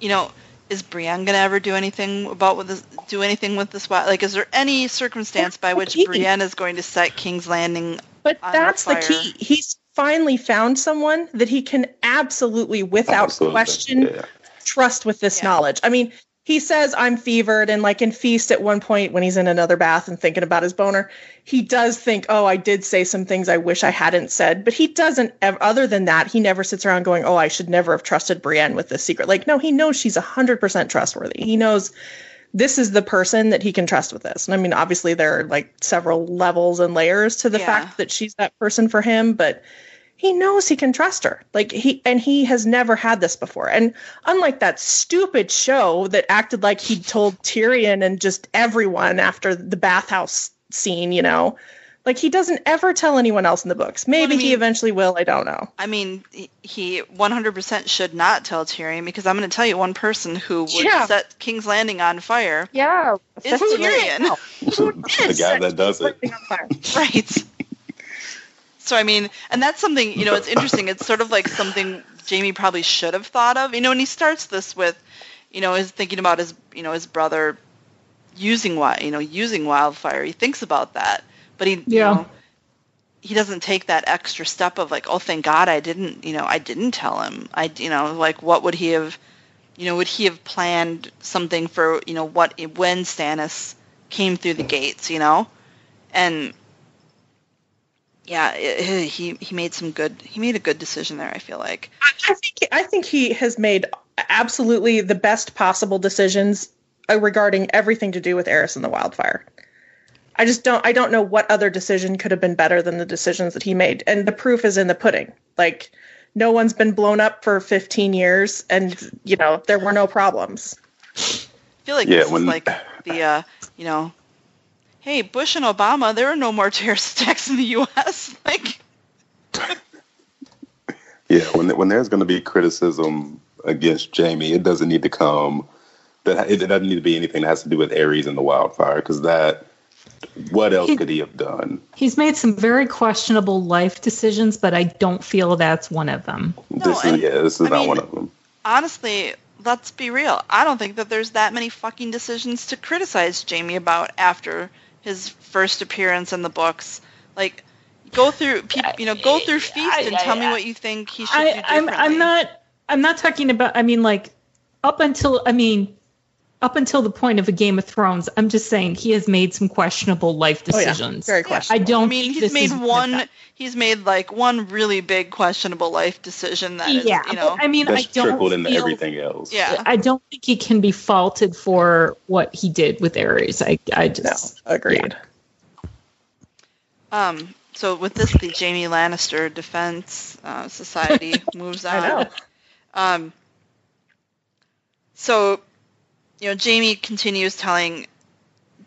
you know, is Brienne gonna ever do anything about with this? Do anything with this? Like, is there any circumstance by which He- Brienne is going to set King's Landing? But on that's the key. He's finally found someone that he can absolutely, without Absolutely. question, Yeah. trust with this Yeah. knowledge. I mean, he says I'm fevered, and like in Feast at one point when he's in another bath and thinking about his boner, he does think, "Oh, I did say some things I wish I hadn't said." But he doesn't. ev- Other than that, he never sits around going, "Oh, I should never have trusted Brienne with this secret." Like, no, he knows she's hundred percent trustworthy. He knows this is the person that he can trust with this. And I mean, obviously there are like several levels and layers to the Yeah. fact that she's that person for him, but he knows he can trust her. Like he and he has never had this before. And unlike that stupid show that acted like he told Tyrion and just everyone after the bathhouse scene, you know, like he doesn't ever tell anyone else in the books. Maybe Well, I he eventually will. I don't know. I mean, he- he 100% should not tell Tyrion because I'm going to tell you one person who would Yeah. set King's Landing on fire. Yeah. It's Tyrion. now. <laughs> the guy that does it. <laughs> Right. So I mean, and that's something you know. It's interesting. It's sort of like something Jaime probably should have thought of. You know, when he starts this with, you know, his thinking about his, you know, his brother using wi- you know, using wildfire. He thinks about that, but he, you Yeah. know, he doesn't take that extra step of like, oh, thank God I didn't, you know, I didn't tell him. I, you know, like what would he have, you know, would he have planned something for, you know, what when Stannis came through the gates, you know, and yeah, it, <laughs> he he made some good, he made a good decision there. I feel like. I think I think he has made absolutely the best possible decisions uh, regarding everything to do with Aerys and the wildfire. I just don't I don't know what other decision could have been better than the decisions that he made. And the proof is in the pudding. Like no one's been blown up for 15 years and you know there were no problems. I feel like Yeah, this when- is like the, uh, you know, hey, Bush and Obama, there are no more terrorist attacks in the U.S. <laughs> Like, Yeah, when when there's going to be criticism against Jaime, it doesn't need to come. That it doesn't need to be anything that has to do with Aerys and the wildfire, because that. What else He- could he have done? He's made some very questionable life decisions, but I don't feel that's one of them. this is yeah, this is I not mean- one of them. honestly, let's be real. I don't think that there's that many fucking decisions to criticize Jaime about after his first appearance in the books. Like, go through, you know, go through Feast and tell me what you think he should do I, I'm differently. I'm not I'm not talking about I mean like up until I mean up until the point of a Game of Thrones, I'm just saying he has made some questionable life Oh yeah, decisions. very Yeah. questionable. I don't I mean, think he's this made one. He's made like one really big questionable life decision that is, Yeah, you know, but I mean That's I don't trickled into feel, everything else. yeah. I don't think he can be faulted for what he did with Aerys. I I No, just agreed. Um. So with this, the Jaime Lannister Defense uh, Society <laughs> moves on. I know. Um, so, you know, Jaime continues telling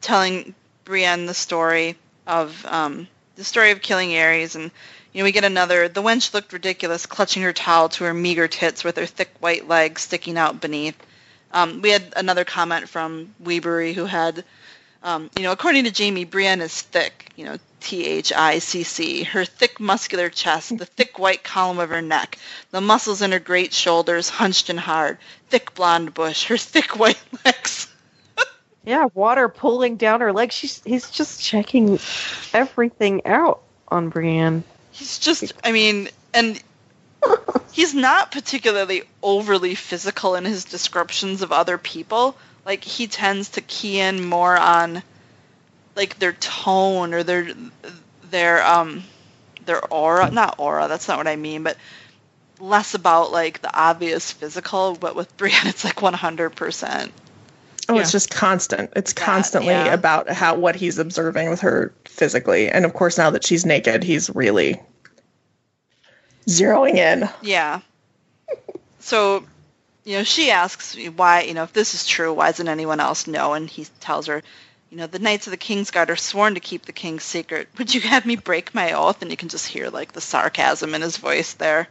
telling Brienne the story of um, the story of killing Aerys, and you know, we get another. The wench looked ridiculous, clutching her towel to her meager tits with her thick white legs sticking out beneath. Um, we had another comment from Weebury who had, um, you know, according to Jaime, Brienne is thick. You know, T H I C C. Her thick muscular chest, the thick white column of her neck, the muscles in her great shoulders hunched and hard, thick blonde bush, her thick white <laughs> legs. Yeah, water pooling down her legs. She's he's just checking everything out on Brienne. He's just, I mean, and he's not particularly overly physical in his descriptions of other people. Like he tends to key in more on like their tone or their their um their aura, not aura, that's not what I mean, but less about like the obvious physical, but with Brienne it's like 100%. Oh, Yeah. it's just constant. It's Yeah, constantly yeah. about how what he's observing with her physically, and of course now that she's naked, he's really zeroing in. Yeah. <laughs> So, you know, she asks why, you know, if this is true, why doesn't anyone else know? And he tells her, you know, the Knights of the King's Guard are sworn to keep the king's secret. Would you have me break my oath? And you can just hear like the sarcasm in his voice there.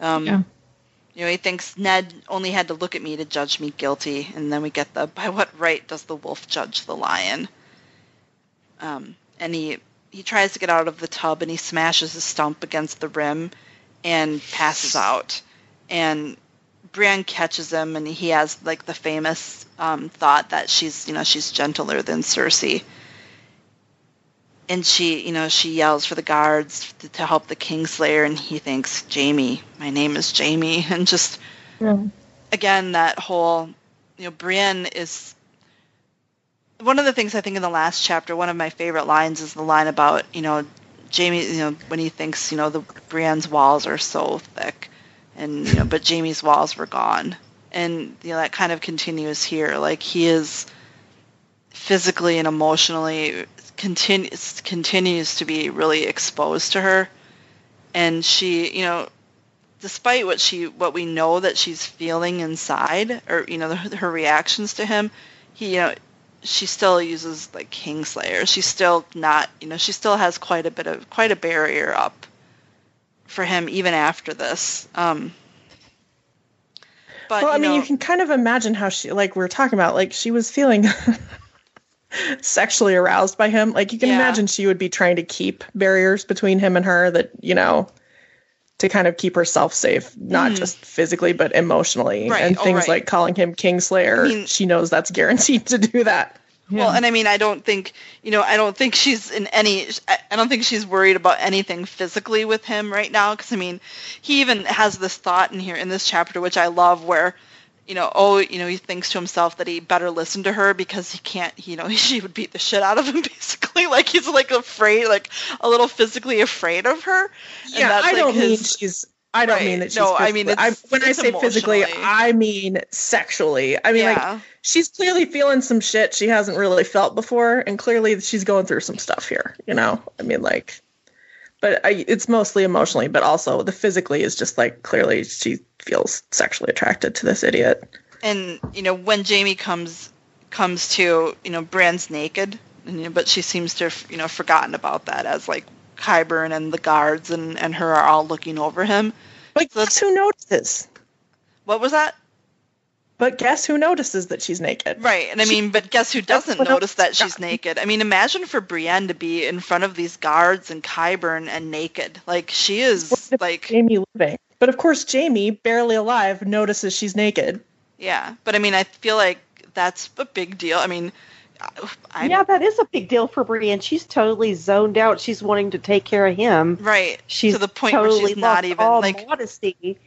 Um, Yeah. You know, he thinks Ned only had to look at me to judge me guilty, and then we get the by what right does the wolf judge the lion? Um, and he he tries to get out of the tub, and he smashes his stump against the rim, and passes out. And Brienne catches him, and he has like the famous um, thought that she's you know she's gentler than Cersei. And she, you know, she yells for the guards to, to help the Kingslayer, and he thinks, Jaime, my name is Jaime, <laughs> and just again that whole, you know, Brienne is one of the things I think in the last chapter. One of my favorite lines is the line about, you know, Jaime, you know, when he thinks, you know, the Brienne's walls are so thick, and you know, but Jaime's walls were gone, and you know that kind of continues here. Like he is physically and emotionally continues continues to be really exposed to her. And she, you know, despite what she what we know that she's feeling inside or you know the, her reactions to him he you know she still uses like kingslayer. She's still not you know she still has quite a bit of quite a barrier up for him even after this um but well, I mean, know, you can kind of imagine how she, like we are talking about, like she was feeling <laughs> sexually aroused by him. Like you can Yeah. imagine she would be trying to keep barriers between him and her that, you know, to kind of keep herself safe, not just physically, but emotionally. Right. And Oh, things right. like calling him Kingslayer, I mean- she knows that's guaranteed to do that. Well, and I mean, I don't think, you know, I don't think she's in any, I don't think she's worried about anything physically with him right now. Because, I mean, he even has this thought in here, in this chapter, which I love, where, you know, oh, you know, he thinks to himself that he better listen to her because he can't, you know, <laughs> she would beat the shit out of him, <laughs> basically. Like, he's, like, afraid, like, a little physically afraid of her. And Yeah, that's, I like, don't mean she's. I don't Right. mean that she's. No, I mean, it's- when I say physically. I mean sexually. I mean, Yeah. like she's clearly feeling some shit she hasn't really felt before, and clearly she's going through some stuff here. You know, I mean, like, but I, it's mostly emotionally, but also the physically is just like clearly she feels sexually attracted to this idiot. and you know when Jaime comes comes to you know Brand's naked, and, you know, but she seems to have you know forgotten about that as like Qyburn and the guards and and her are all looking over him. But So guess who notices? What was that? But guess who notices that she's naked? Right, and I mean, but guess who doesn't notice that she's naked? I mean, imagine for Brienne to be in front of these guards and Qyburn and naked. Like she is like Jaime living. But of course, Jaime, barely alive, notices she's naked. yeah. But I mean, I feel like that's a big deal. I mean, I yeah, that is a big deal for Brienne. She's totally zoned out. She's wanting to take care of him. right She's to the point totally where she's not even all like modesty.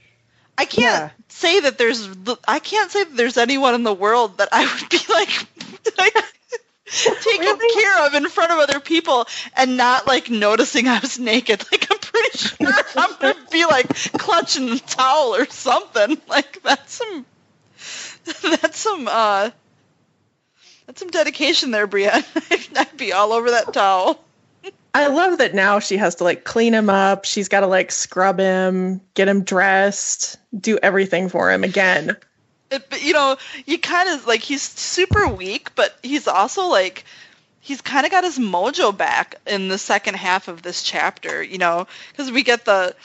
I can't Yeah. say that there's I can't say that there's anyone in the world that I would be like <laughs> like taken Really? care of in front of other people and not like noticing I was naked. <laughs> Like I'm pretty sure <laughs> I'm gonna be like clutching a towel or something. Like that's some that's some uh that's some dedication there, Brienne. <laughs> I'd be all over that towel. I love that now she has to like clean him up. She's got to like scrub him, get him dressed, do everything for him again. it, but, you know, you kind of like he's super weak, but he's also like he's kind of got his mojo back in the second half of this chapter. You know, because we get the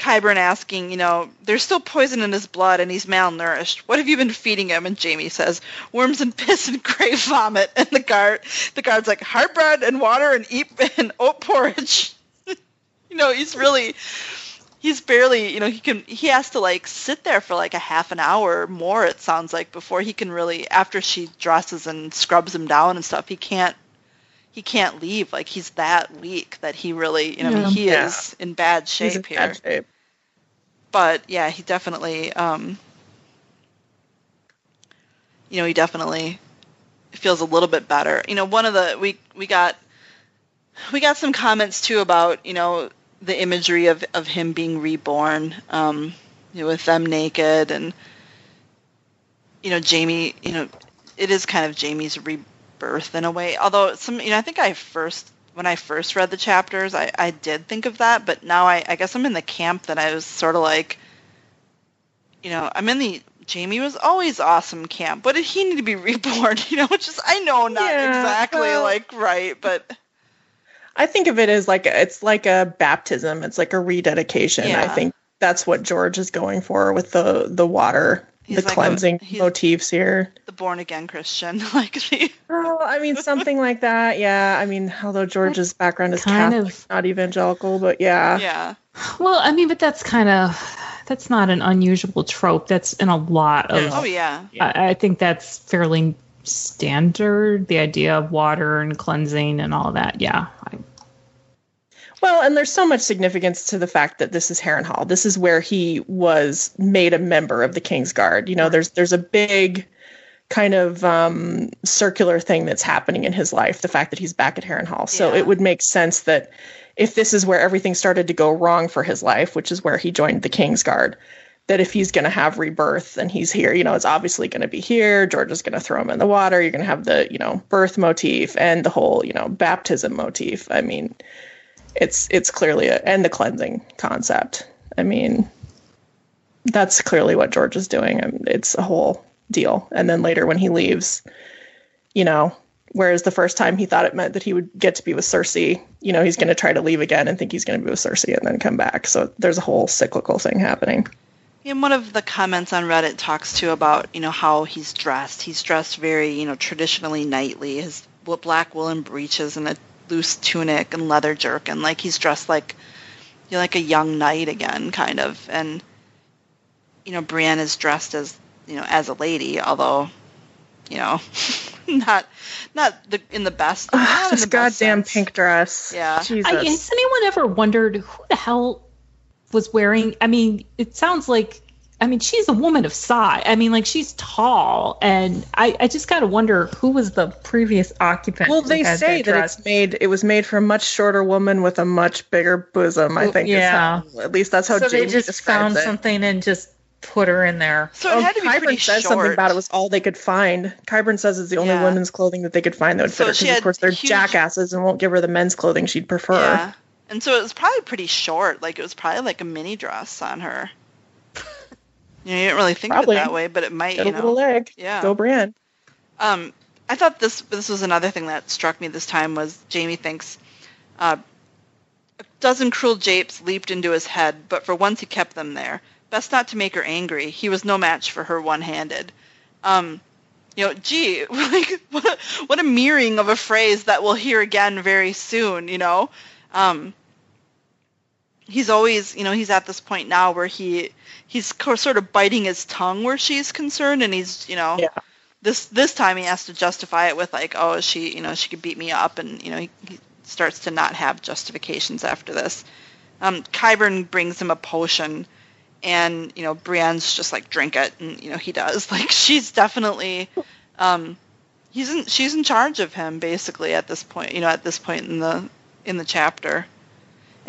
Qyburn asking, you know, there's still poison in his blood and he's malnourished. What have you been feeding him? And Jaime says, worms and piss and <laughs> gray vomit. And the guard, the guard's like, hard bread and water and eat <laughs> and oat porridge. <laughs> you know, he's really he's barely you know he can he has to like sit there for like a half an hour or more it sounds like before he can really after she dresses and scrubs him down and stuff he can't he can't leave like he's that weak that he really you know Yeah. he Yeah. is in bad shape He's in here bad shape. but yeah he definitely um you know he definitely feels a little bit better you know one of the we we got we got some comments too about you know the imagery of of him being reborn um you know, with them naked and you know Jaime you know it is kind of Jaime's rebirth in a way although some you know I think I first when I first read the chapters I I did think of that but now I I guess I'm in the camp that I was sort of like you know I'm in the Jaime was always awesome camp. What did he need to be <laughs> reborn? You know, which is I know not Yeah, exactly well- like right, but I think of it as like a, it's like a baptism. It's like a rededication. I think that's what George is going for with the the water, the like a- cleansing he's- motifs here. the born again Christian, <laughs> like the Oh, I mean something like that. Yeah, I mean, although George's background is Kind Catholic, of. not evangelical, but yeah. yeah. Well, I mean, but that's kind of that's not an unusual trope. That's in a lot of. Oh yeah. I, I think that's fairly standard. The idea of water and cleansing and all that. Yeah. I, Well, and there's so much significance to the fact that this is Harrenhal. This is where he was made a member of the King's Guard. You know, there's there's a big kind of um, circular thing that's happening in his life. The fact that he's back at Harrenhal, so Yeah. it would make sense that if this is where everything started to go wrong for his life, which is where he joined the King's Guard, that if he's going to have rebirth and he's here, you know, it's obviously going to be here. George is going to throw him in the water. You're going to have the, you know, birth motif and the whole, you know, baptism motif. I mean, it's it's clearly a, and the cleansing concept. I mean, that's clearly what George is doing. It's a whole deal. And then later when he leaves, you know, whereas the first time he thought it meant that he would get to be with Cersei, you know, he's going to try to leave again and think he's going to be with Cersei and then come back. So there's a whole cyclical thing happening. And one of the comments on Reddit talks too about, you know, how he's dressed. He's dressed very, you know, traditionally knightly. His black woolen breeches and a loose tunic and leather jerkin. Like he's dressed like, you know, like a young knight again, kind of. And, you know, Brienne is dressed as, you know, as a lady, although, you know, <laughs> not not the in the best. not this the best goddamn pink dress. Yeah. Jesus. I, has anyone ever wondered who the hell was wearing? I mean, it sounds like. I mean, she's a woman of size. I mean, like she's tall, and I, I just gotta wonder who was the previous occupant. well, they say that dress. it's made. It was made for a much shorter woman with a much bigger bosom. I Well, think. is yeah. how- at least that's how so Jaime they just found it. something and just put her in there. So it oh, had to be Qyburn pretty says short. something about it was all they could find. Qyburn says it's the only Yeah. women's clothing that they could find that would So fit her she because, of course, they're huge- jackasses and won't give her the men's clothing she'd prefer. Yeah. And so it was probably pretty short. Like it was probably like a mini dress on her. You, you didn't really think Probably. of it that way, but it might, Get you a little know. leg. Yeah. Go Brienne. Um, I thought this this was another thing that struck me this time was Jaime thinks uh, a dozen cruel japes leaped into his head, but for once he kept them there. Best not to make her angry. He was no match for her one-handed. Um, you know, gee, <laughs> like what a, what a mirroring of a phrase that we'll hear again very soon. You know, um, he's always, you know, he's at this point now where he he's sort of biting his tongue where she's concerned, and he's, you know, Yeah. this this time he has to justify it with like, oh, she, you know, she could beat me up, and you know, he, he starts to not have justifications after this. Um, Kyburn brings him a potion, and you know, Brienne's just like, drink it, and you know, he does. <laughs> Like, she's definitely, um, he's in, she's in charge of him basically at this point. You know, at this point in the in the chapter,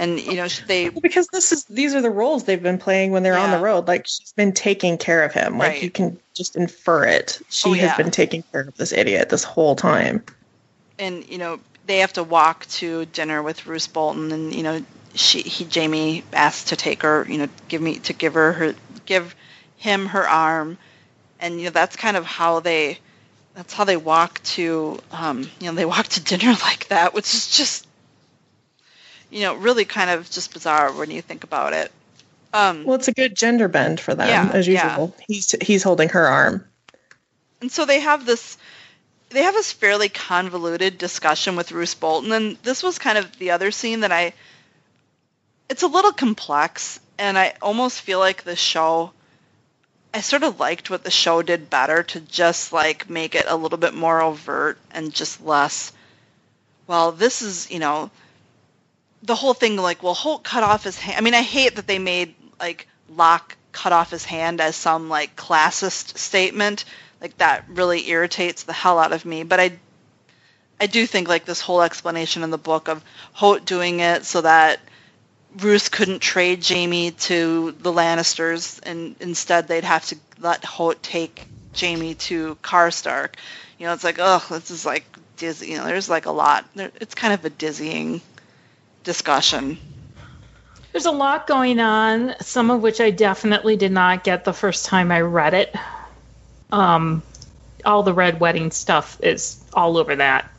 and you know, they Well, because this is these are the roles they've been playing when they're on the road. Like she's been taking care of him. Like Right. you can just infer it. She Oh, has been taking care of this idiot this whole time. and you know they have to walk to dinner with Roose Bolton, and you know she he Jaime asks to take her, you know, give me to give her her give him her arm, and you know that's kind of how they that's how they walk to um, you know they walk to dinner <laughs> like that, which is just you know really kind of just bizarre when you think about it. Um, Well, it's a good gender bend for them Yeah, as yeah. usual. He's he's holding her arm. And so they have this they have this fairly convoluted discussion with Roose Bolton and this was kind of the other scene that I it's a little complex and I almost feel like the show I sort of liked what the show did better to just like make it a little bit more overt and just less well this is, you know, the whole thing like well Hoat cut off his hand. I mean I hate that they made like Locke cut off his hand as some like classist statement like that really irritates the hell out of me but i i do think like this whole explanation in the book of hoat doing it so that Roose couldn't trade Jaime to the Lannisters, and instead they'd have to let Hoat take Jaime to Karstark. You know, it's like, oh, this is like dizzy. You know, there's like a lot. It's kind of a dizzying discussion. There's a lot going on, some of which I definitely did not get the first time I read it. Um, all the red wedding stuff is all over that.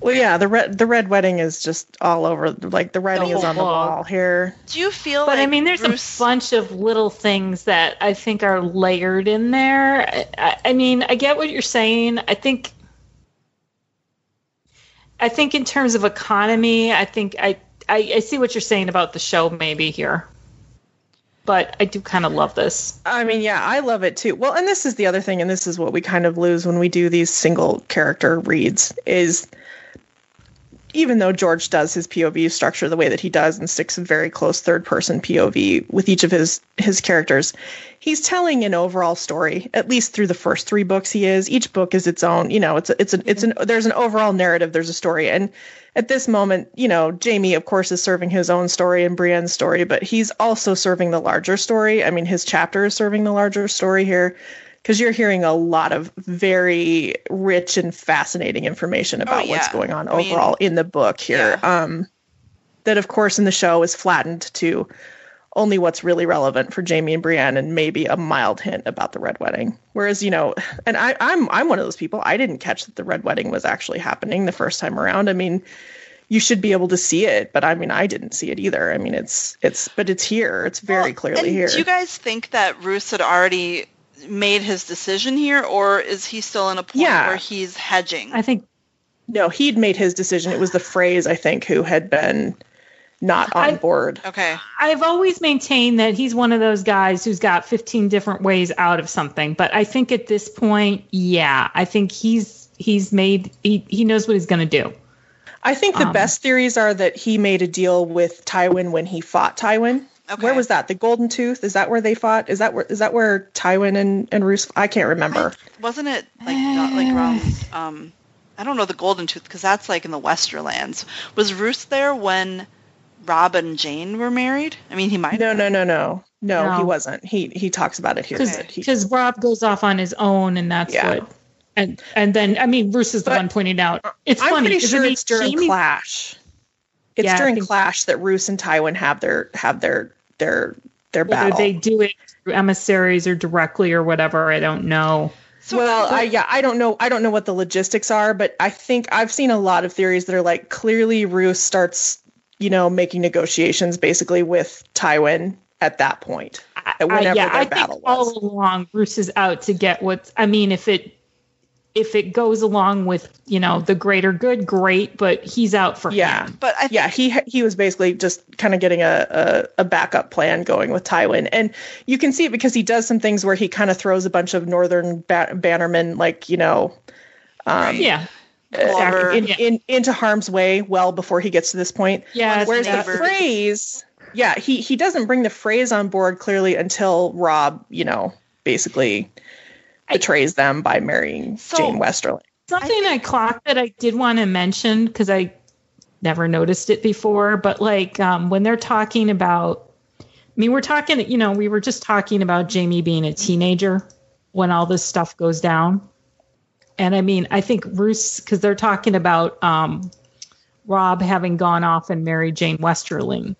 Well, yeah, the red the red wedding is just all over. Like the writing is on the book. wall here. Do you feel But like I mean, there's Roose- a bunch of little things that I think are layered in there. I, I, I mean, I get what you're saying. I think, I think in terms of economy, I think I, I, I see what you're saying about the show maybe here. But I do kind of love this. I mean, yeah, I love it too. Well, and this is the other thing, and this is what we kind of lose when we do these single character reads is even though George does his POV structure the way that he does and sticks a very close third person POV with each of his his characters, he's telling an overall story. At least through the first three books, he is. Each book is its own. You know, it's a, it's a, it's an there's an overall narrative. There's a story, and at this moment, you know, Jaime, of course, is serving his own story and Brienne's story, but he's also serving the larger story. I mean, his chapter is serving the larger story here because you're hearing a lot of very rich and fascinating information about what's yeah. going on I mean, overall in the book here. Um, that of course in the show is flattened to only what's really relevant for Jaime and Brienne and maybe a mild hint about the red wedding. Whereas, you know, and I, I'm I'm one of those people. I didn't catch that the red wedding was actually happening the first time around. I mean, you should be able to see it, but I mean I didn't see it either. I mean it's it's but it's here. It's very Well, clearly here. Do you guys think that Roose had already made his decision here, or is he still in a point Yeah. where he's hedging? I think no, he'd made his decision. It was the Freys I think who had been not on I- board. okay. I've always maintained that he's one of those guys who's got 15 different ways out of something. But I think at this point, yeah, I think he's he's made he, he knows what he's going to do. I think the Um, best theories are that he made a deal with Tywin when he fought Tywin. Okay. Where was that? The Golden Tooth? Is that where they fought? Is that where is that where Tywin and and Roose? I can't remember. Wasn't it like not like around? Um, I don't know the Golden Tooth because that's like in the Westerlands. Was Roose there when Robb and Jeyne were married? I mean, he might. No, have no, no, no, no. He wasn't. He he talks about it here. Because that he- because Robb goes off on his own, and that's Yeah. what. And and then I mean, Roose is the But one pointing out. It's I'm funny. pretty isn't sure it's during Jaime- Clash. It's Yeah, during think- Clash that Roose and Tywin have their have their their their Whether battle. they do it through emissaries or directly or whatever, I don't know. So, well, I, yeah, I don't know. I don't know what the logistics are, but I think I've seen a lot of theories that are like clearly Roose starts, you know, making negotiations basically with Tywin at that point. I, yeah, their I battle think all along Roose is out to get what's. I mean, if it if it goes along with you know the greater good, great. But he's out for Yeah. him. but I think Yeah, he he was basically just kind of getting a, a a backup plan going with Tywin, and you can see it because he does some things where he kind of throws a bunch of northern ba- bannermen, like you know, um, Yeah, Glover. in, Yeah. in, into harm's way well before he gets to this point. yeah. Whereas yeah. the Freys, yeah, he he doesn't bring the Freys on board clearly until Robb, you know, basically betrays them by marrying So- Jeyne Westerling. Something I, clocked that I did want to mention because I never noticed it before, but like um, when they're talking about, I mean, we're talking, you know, we were just talking about Jaime being a teenager when all this stuff goes down. And I mean, I think Roose, because they're talking about um, Robb having gone off and married Jeyne Westerling.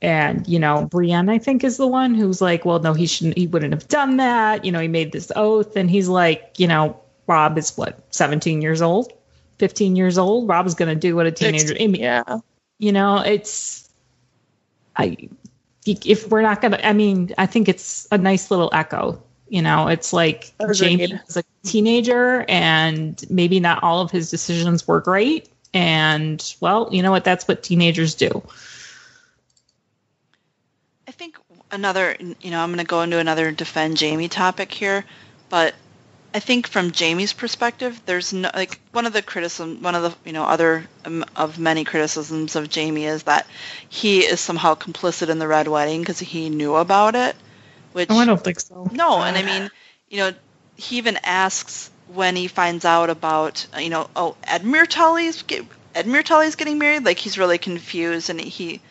And, you know, Brienne, I think, is the one who's like, well, no, he shouldn't, he wouldn't have done that. You know, he made this oath. And he's like, you know, Robb is what, 17 years old, 15 years old? Robb is going to do what a teenager, Yeah, you know, it's, I, if we're not going to, I mean, I think it's a nice little echo. You know, it's like Agreed. Jaime was a teenager and maybe not all of his decisions were great. And well, you know what? That's what teenagers do. I think another, you know, I'm going to go into another defend Jaime topic here, but I think from Jaime's perspective, there's no like one of the criticism, one of the you know other um, of many criticisms of Jaime is that he is somehow complicit in the red wedding because he knew about it, which Oh, I don't think so. no, and I mean, you know, he even asks when he finds out about, you know, oh, Edmure Tully's get, Edmure Tully's getting married. Like he's really confused, and he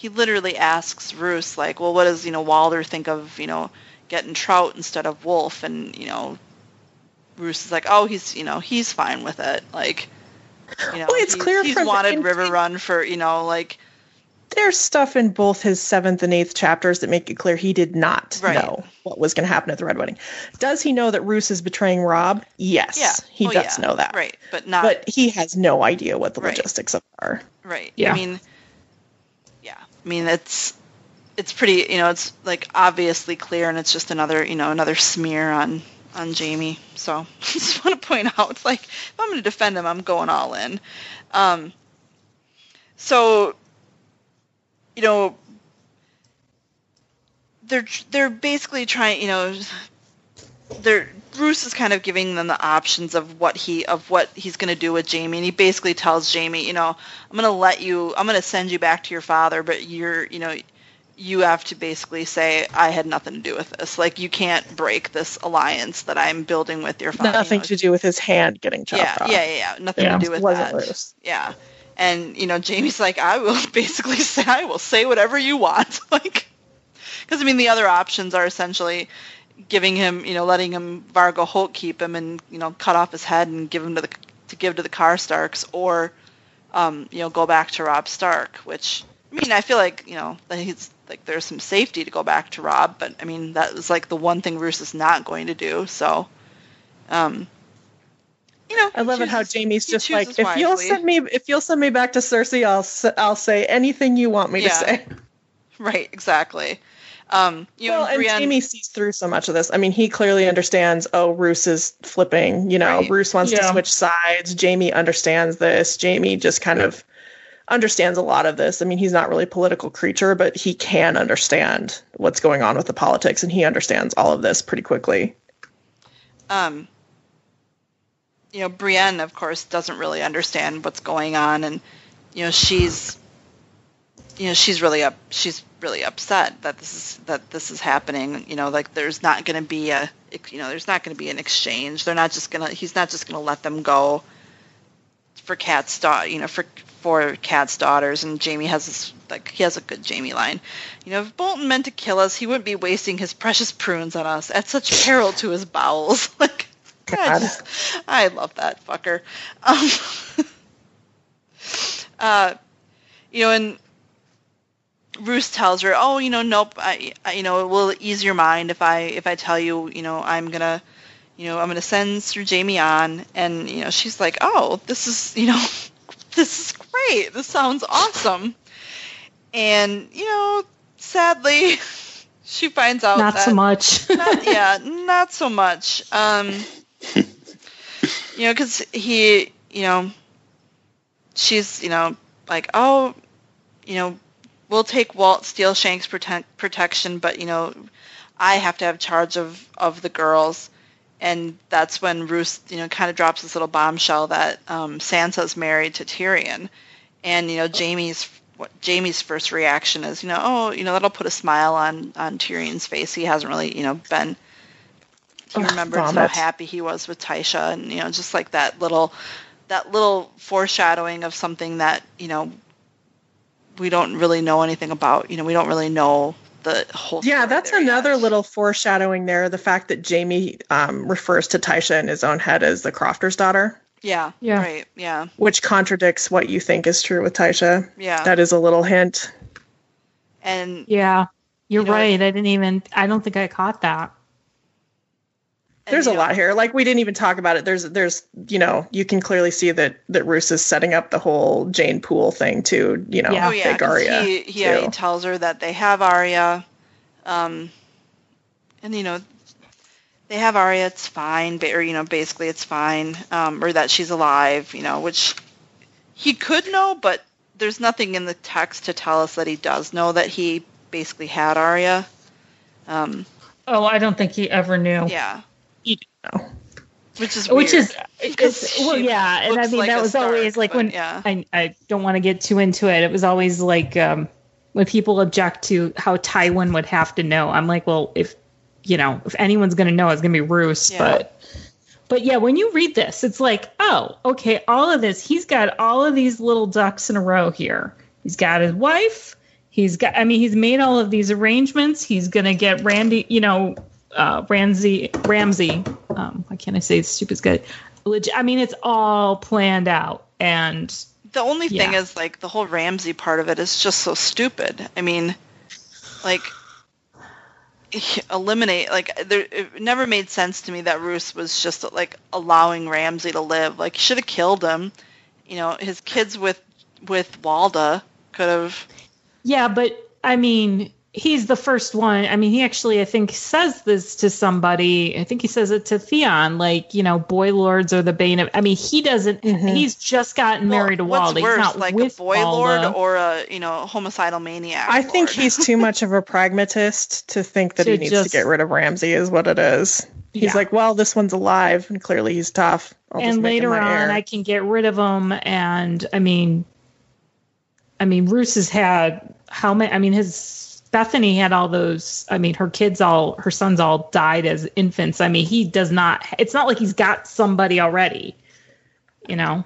he literally asks Roose, like, well, what does you know Walder think of you know getting Trout instead of Wolf? And you know, Roose is like, oh, he's you know he's fine with it. Like, you know, Well, it's he's, clear he's wanted in- Riverrun for you know like there's stuff in both his seventh and eighth chapters that make it clear he did not Right. know what was going to happen at the Red Wedding. Does he know that Roose is betraying Robb? Yes, yeah, he oh, does yeah, know that. right, but not But he has no idea what the Right. logistics of are. Right. Yeah. I mean. I mean, it's it's pretty. You know, it's like obviously clear, and it's just another you know another smear on on Jaime. So I <laughs> just want to point out, it's like if I'm going to defend him, I'm going all in. Um. So, you know, they're they're basically trying. You know, they're Roose is kind of giving them the options of what he of what he's going to do with Jaime, and he basically tells Jaime, you know, I'm going to let you, I'm going to send you back to your father, but you're, you know, you have to basically say I had nothing to do with this. Like you can't break this alliance that I'm building with your father. Nothing you know. to do with his hand getting chopped yeah, off. yeah, yeah, yeah, nothing Yeah. to do with Wasn't that. Roose. Yeah, and you know, Jaime's like, I will <laughs> basically say, I will say whatever you want, <laughs> like, because I mean, the other options are essentially giving him, you know, letting him Vargo Hoat keep him and you know cut off his head and give him to the to give to the Karstarks, or um, you know, go back to Robb Stark, which I mean, I feel like you know that he's like there's some safety to go back to Robb, but I mean that was like the one thing Roose is not going to do. So, um, you know, I love it how chooses- Jaime's just like, chooses if you'll send me, if you'll send me back to Cersei, I'll I'll say anything you want me to say. <laughs> right, exactly. Um, you well, know, and Brienne, Jaime sees through so much of this. I mean, he clearly understands. Oh, Roose is flipping. You know, Right. Roose wants to switch sides. Jaime understands this. Jaime just kind of understands a lot of this. I mean, he's not really a political creature, but he can understand what's going on with the politics, and he understands all of this pretty quickly. um, you know, Brienne, of course, doesn't really understand what's going on, and you know, she's, you know, she's really up, she's really upset that this is that this is happening. You know, like there's not going to be a, you know, there's not going to be an exchange. They're not just gonna, he's not just going to let them go for Cat's daughter, you know, for for Cat's daughters. And Jaime has this, like, he has a good Jaime line. You know, if Bolton meant to kill us, he wouldn't be wasting his precious prunes on us at such peril to his bowels. <laughs> like, I, just, I love that fucker. Um, <laughs> uh, you know, and Roose tells her, "Oh, you know, nope. I, I, you know, it will ease your mind if I, if I tell you, you know, I'm gonna, you know, I'm gonna send Sir Jaime on." And you know, she's like, "Oh, this is, you know, this is great. This sounds awesome." And you know, sadly, she finds out Not so much. not, yeah, not so much. Um, you know, because he, you know, she's, you know, like, oh, you know, we'll take Walt Steelshank's protect, protection, but you know, I have to have charge of of the girls, and that's when Roose, you know, kind of drops this little bombshell that um, Sansa's married to Tyrion, and you know, Jaime's what Jaime's first reaction is, you know, oh, you know, that'll put a smile on on Tyrion's face. He hasn't really, you know, been. He remembers how happy he was with Tysha, and you know, just like that little, that little foreshadowing of something that you know we don't really know anything about. You know, we don't really know the whole. Yeah, story that's another yet. little foreshadowing there. The fact that Jaime um, refers to Tysha in his own head as the Crofter's daughter, Yeah. Yeah. Right. Yeah. which contradicts what you think is true with Tysha. Yeah. That is a little hint. and yeah, you're You know, right. I didn't even. I don't think I caught that. And, There's a know, lot here. Like we didn't even talk about it. There's there's you know, you can clearly see that that Roose is setting up the whole Jeyne Poole thing to, you know, Yeah. Oh yeah, Arya. he he, yeah, he tells her that they have Arya, um, and you know they have Arya. It's fine, but, or you know basically it's fine, um, or that she's alive. You know, which he could know, but there's nothing in the text to tell us that he does know that he basically had Arya. Um, Oh, I don't think he ever knew. yeah, You know. which is Which weird. is, well, yeah, and I mean like that was always like when yeah. I I don't want to get too into it. It was always like um, when people object to how Tywin would have to know. I'm like, well, if you know, if anyone's gonna know, it's gonna be Roose. Yeah. But but yeah, when you read this, it's like, oh, okay, all of this. He's got all of these little ducks in a row here. He's got his wife. He's got. I mean, he's made all of these arrangements. He's gonna get Randy. You know, uh, Ramsay. Ramsay. Um, why can't I say it's stupid guy? Legit. I mean, it's all planned out, and The only thing is like the whole Ramsay part of it is just so stupid. I mean, like <sighs> eliminate like there it never made sense to me that Roose was just like allowing Ramsay to live. Like should have killed him. You know, his kids with with Walda could have yeah. But I mean, he's the first one. I mean, he actually, I think, says this to somebody. I think he says it to Theon, like, you know, boy lords are the bane of. I mean, he doesn't. Mhm. He's just gotten married to Well, Walda. What's worse, he's not like with a boy lord or a you know homicidal maniac? I think lord. he's too much of a <laughs> pragmatist to think that To he needs just- to get rid of Ramsay is what it is. He's Yeah. like, well, this one's alive, and clearly he's tough. I'll and later on, heir. I can get rid of him. And I mean, I mean, Roose has had how many? I mean, his Bethany had all those. I mean, her kids all, her sons all died as infants. I mean, he does not. It's not like he's got somebody already. You know,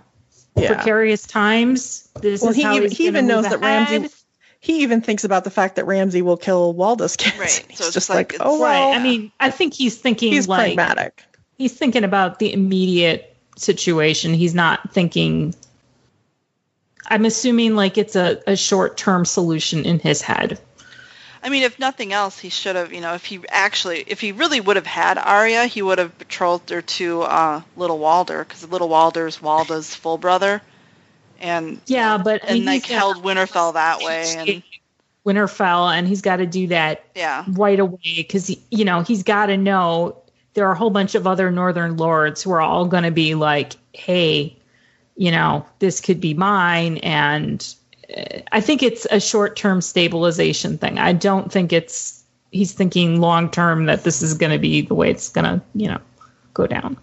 yeah. precarious times. This Well, is he, how even- he's he gonna even knows move that. Ramsay. He even thinks about the fact that Ramsay will kill Walda's kids. Right, He's so it's just like like, oh, it's- oh well. Right. I mean, I think he's thinking he's like pragmatic. he's thinking about the immediate situation. He's not thinking I'm assuming like it's a, a short term solution in his head. I mean, if nothing else, he should have, you know, if he actually, if he really would have had Arya, he would have betrothed her to uh, Little Walder, because Little Walder's Walda's full brother, and Yeah, but I and mean, like held Winterfell that way, and Winterfell, and he's got to do that yeah, right away because you know he's got to know there are a whole bunch of other northern lords who are all going to be like hey you know this could be mine and i think it's a short-term stabilization thing. I don't think it's he's thinking long term that this is going to be the way it's going to you know go down.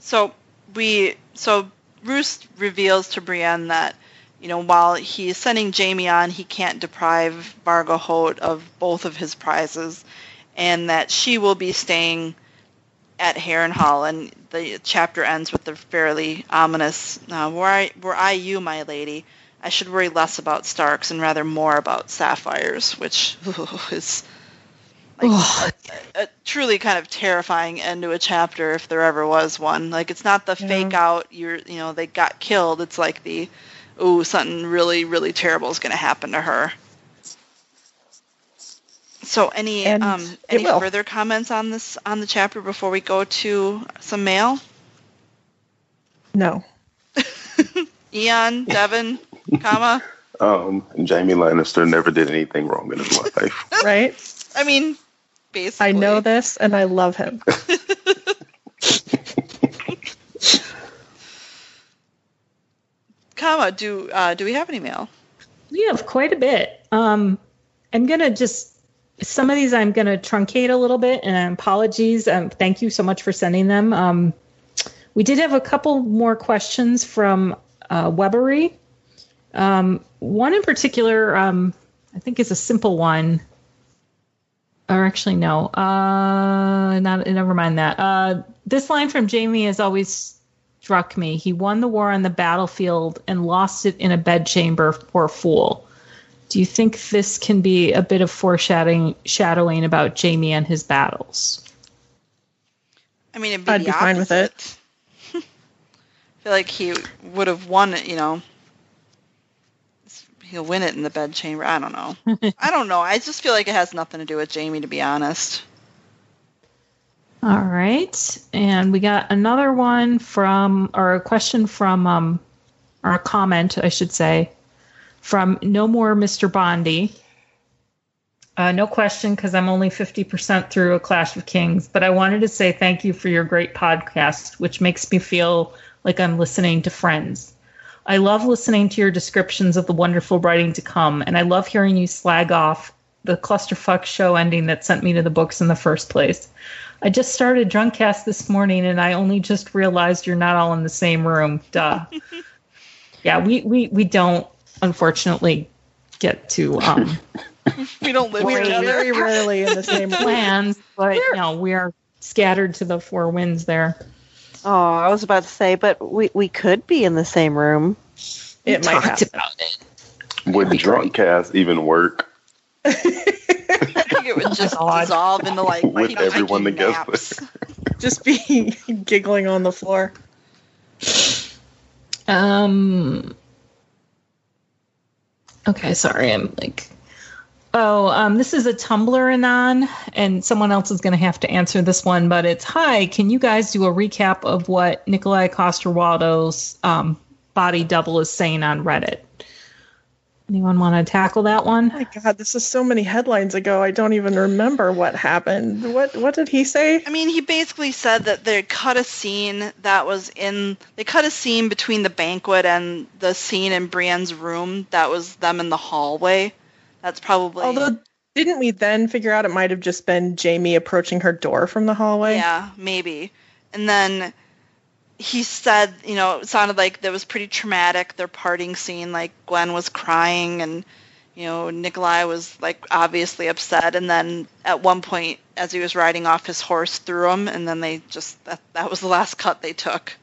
So we so Roose reveals to Brienne that you know while he's sending Jaime on, he can't deprive Vargo Hoat of both of his prizes, and that she will be staying at Harrenhal. And the chapter ends with the fairly ominous, uh, "Were I were I you, my lady, I should worry less about Starks and rather more about sapphires," which <laughs> is like a, a truly kind of terrifying end to a chapter if there ever was one. Like it's not the Yeah. fake out you're you know they got killed. It's like the oh something really really terrible is going to happen to her. So any And um any will. further comments on this on the chapter before we go to some mail? No. <laughs> Eon, Devin, <laughs> comma. <laughs> Um, Jaime Lannister never did anything wrong in his life. <laughs> Right? I mean, basically. I know this and I love him. <laughs> Comma. Do uh, do we have any mail? we have quite a bit um i'm gonna just some of these i'm gonna truncate a little bit and apologies um, thank you so much for sending them um we did have a couple more questions from uh, Webery. Um, one in particular, um, I think is a simple one. Or actually, no. Uh, not. Never mind that. Uh, this line from Jaime has always struck me. He won the war on the battlefield and lost it in a bedchamber for a fool. Do you think this can be a bit of foreshadowing shadowing about Jaime and his battles? I mean, it'd be I'd the be fine with it. <laughs> I feel like he would have won it, you know. He'll win it in the bed chamber. I don't know. <laughs> I don't know. I just feel like it has nothing to do with Jaime, to be honest. All right. And we got another one from, or a question from, um, or a comment, I should say, from No More Mr. Bondi. Uh, no question, because I'm only 50% through A Clash of Kings, but I wanted to say thank you for your great podcast, which makes me feel like I'm listening to friends. I love listening to your descriptions of the wonderful writing to come, and I love hearing you slag off the clusterfuck show ending that sent me to the books in the first place. I just started Drunkcast this morning, and I only just realized you're not all in the same room. Duh. <laughs> yeah, we, we, we don't, unfortunately, get to um, <laughs> We don't live We're together. very rarely in the same room. <laughs> plans, but you know, we are scattered to the four winds there. Oh, I was about to say, but we, we could be in the same room. It might Talked happen. about it. Would drunk cast even work I think it would just God. dissolve into like with you know, everyone taking together? naps. <laughs> Just be <laughs> giggling on the floor. Um. Okay, sorry, I'm like. Oh, um, this is a Tumblr anon, and someone else is going to have to answer this one. But it's hi. Can you guys do a recap of what Nikolaj Coster-Waldau's um, body double is saying on Reddit? Anyone want to tackle that one? Oh my God, this is so many headlines ago. I don't even remember what happened. What what did he say? I mean, he basically said that they cut a scene that was in. They cut a scene between the banquet and the scene in Brienne's room. That was them in the hallway. That's probably. Although, didn't we then figure out it might have just been Jaime approaching her door from the hallway? Yeah, maybe. And then he said, you know, it sounded like that was pretty traumatic. Their parting scene, like Gwen was crying and, you know, Nikolaj was like obviously upset. And then at one point, as he was riding off his horse, threw him. And then they just that that was the last cut they took.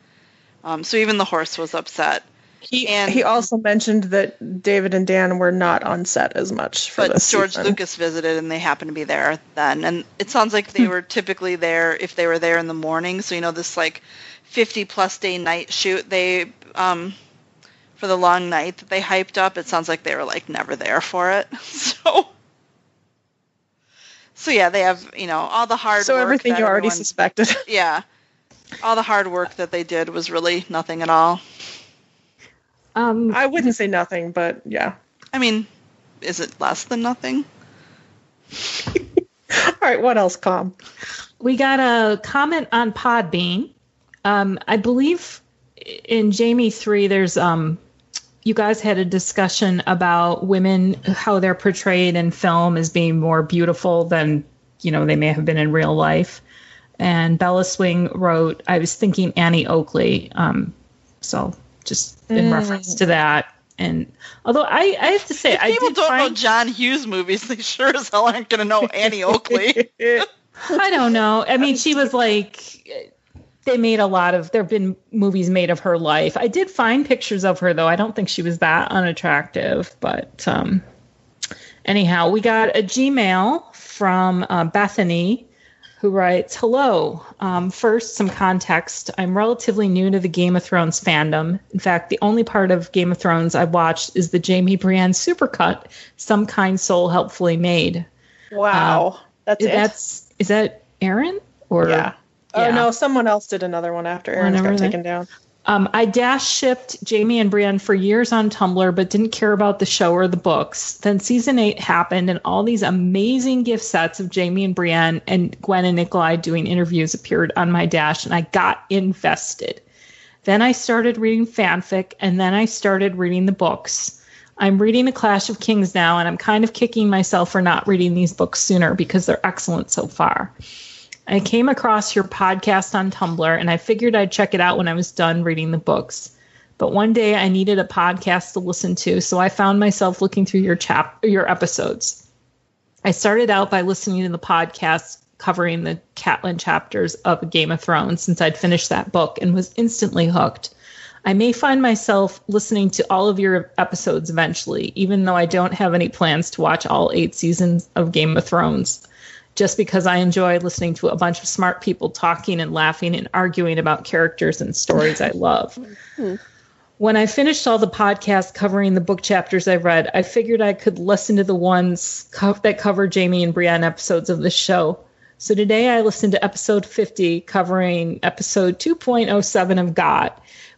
Um, so even the horse was upset. He And- he also mentioned that David and Dan were not on set as much for but George season. Lucas visited and they happened to be there then. And it sounds like Hmm. they were typically there if they were there in the morning. So, you know, this like 50 plus day night shoot, they um, for the long night that they hyped up, it sounds like they were like never there for it. <laughs> So So yeah, they have, you know, all the hard So everything you already everyone- suspected. <laughs> Yeah. All the hard work that they did was really nothing at all. Um, I wouldn't say nothing, but yeah. I mean, is it less than nothing? <laughs> All right, what else, Com? we got a comment on Podbean. Um, I believe in Jaime three, there's um, you guys had a discussion about women how they're portrayed in film as being more beautiful than you know they may have been in real life. And Bella Swing wrote, "I was thinking Annie Oakley." Um, so just in Mm. reference to that. And although I, I have to say, I People don't know John Hughes movies. <laughs> They sure as hell aren't going to know Annie Oakley. <laughs> I don't know. I mean, she was like, they made a lot of, there have been movies made of her life. I did find pictures of her, though. I don't think she was that unattractive. But um, anyhow, we got a Gmail from uh, Bethany who writes Hello. Um, first, some context. I'm relatively new to the Game of Thrones fandom. In fact, the only part of Game of Thrones I've watched is the Jaime Brienne supercut, Some Kind Soul Helpfully Made. wow. That's it. That's is that Aaron or yeah. Oh Yeah. no, someone else did another one after Aaron's got taken down. Um, I dash shipped Jaime and Brienne for years on Tumblr, but didn't care about the show or the books. Then season eight happened, and all these amazing gift sets of Jaime and Brienne and Gwen and Nikolaj doing interviews appeared on my dash, and I got invested. Then I started reading fanfic, and then I started reading the books. I'm reading The Clash of Kings now, and I'm kind of kicking myself for not reading these books sooner because they're excellent so far. I came across your podcast on Tumblr and I figured I'd check it out when I was done reading the books. But one day I needed a podcast to listen to, so I found myself looking through your chap your episodes. I started out by listening to the podcast covering the Catelyn chapters of Game of Thrones since I'd finished that book and was instantly hooked. I may find myself listening to all of your episodes eventually, even though I don't have any plans to watch all eight seasons of Game of Thrones just because I enjoy listening to a bunch of smart people talking and laughing and arguing about characters and stories I love. Hmm. When I finished all the podcasts covering the book chapters I read, I figured I could listen to the ones co- that cover Jaime and Brienne episodes of the show. So today I listened to episode 50 covering episode 2.07 of God,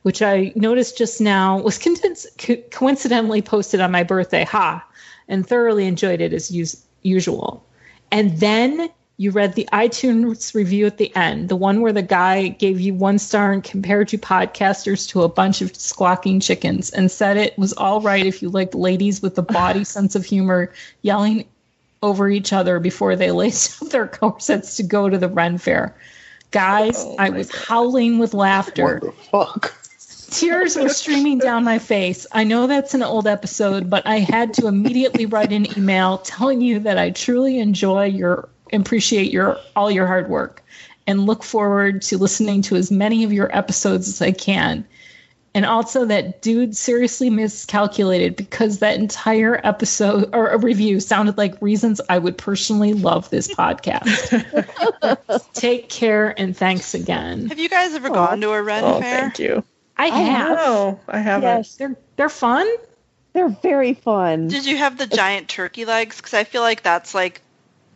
which I noticed just now was condens- co- coincidentally posted on my birthday. Ha! And thoroughly enjoyed it as us- usual. And then you read the iTunes review at the end, the one where the guy gave you one star and compared you podcasters to a bunch of squawking chickens and said it was all right if you liked ladies with a body <sighs> sense of humor yelling over each other before they <laughs> laced up their corsets to go to the Ren Fair. Guys, Oh I was God. howling with laughter. What the fuck? Tears were streaming down my face. I know that's an old episode, but I had to immediately write an email telling you that I truly enjoy your appreciate your all your hard work and look forward to listening to as many of your episodes as I can. And also that dude seriously miscalculated because that entire episode or a review sounded like reasons I would personally love this podcast. <laughs> Take care and thanks again. Have you guys ever Aw. gone to a Ren Oh, Fair? thank you. I have. No, I haven't. Yes, They're they're fun. they're very fun. Did you have the giant turkey legs? Because I feel like that's like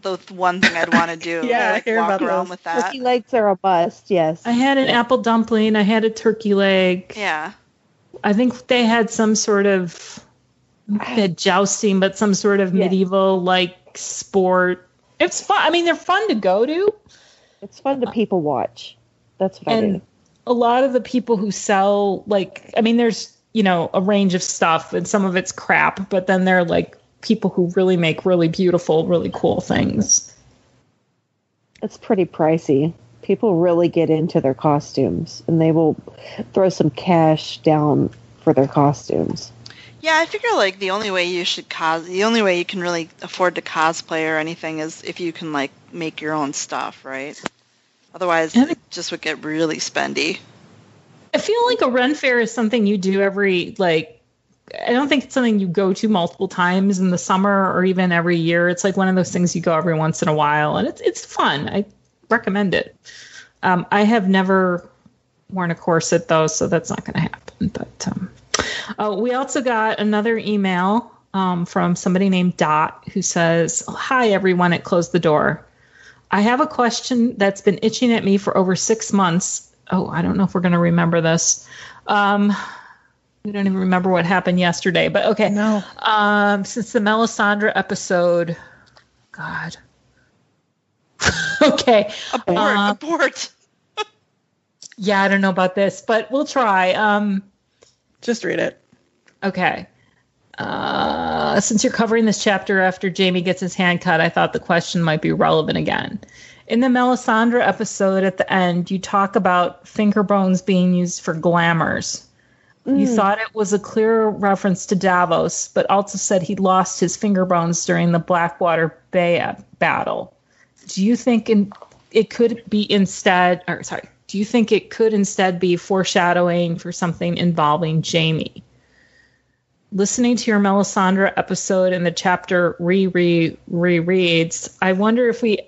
the th- one thing I'd want to do. <laughs> Yeah, I like hear walk about around those. with that. Turkey legs are a must. Yes. I had an apple dumpling. I had a turkey leg. Yeah. I think they had some sort of they had jousting, but some sort of Yeah. medieval like sport. It's fun. I mean, they're fun to go to. It's fun to people watch. That's what I and do. A lot of the people who sell like i mean there's you know a range of stuff and some of it's crap but then they're like people who really make really beautiful really cool things It's pretty pricey. People really get into their costumes, and they will throw some cash down for their costumes. Yeah, I figure like the only way you should cos the only way you can really afford to cosplay or anything is if you can like make your own stuff, right? Otherwise, Yeah. it just would get really spendy. i feel like a ren fair is something you do every like i don't think it's something you go to multiple times in the summer or even every year it's like one of those things you go every once in a while and it's it's fun i recommend it um, i have never worn a corset though so that's not going to happen but um, Uh, we also got another email um, from somebody named Dot who says, Hi, everyone at Close the Door. I have a question that's been itching at me for over six months. Oh, I don't know if we're going to remember this. Um, we don't even remember what happened yesterday, but okay. No. Um, since the Melisandre episode, God. <laughs> okay. Abort, Um, abort. <laughs> Yeah, I don't know about this, but we'll try. Um, Just read it. Okay. Uh, since you're covering this chapter after Jaime gets his hand cut, I thought the question might be relevant again. In the Melisandre episode at the end, you talk about finger bones being used for glamours. You thought it was a clear reference to Davos, but also said he lost his finger bones during the Blackwater Bay battle. Do you think in, it could be instead, or sorry, do you think it could instead be foreshadowing for something involving Jaime? Listening to your Melisandre episode and the chapter re re rereads, I wonder if we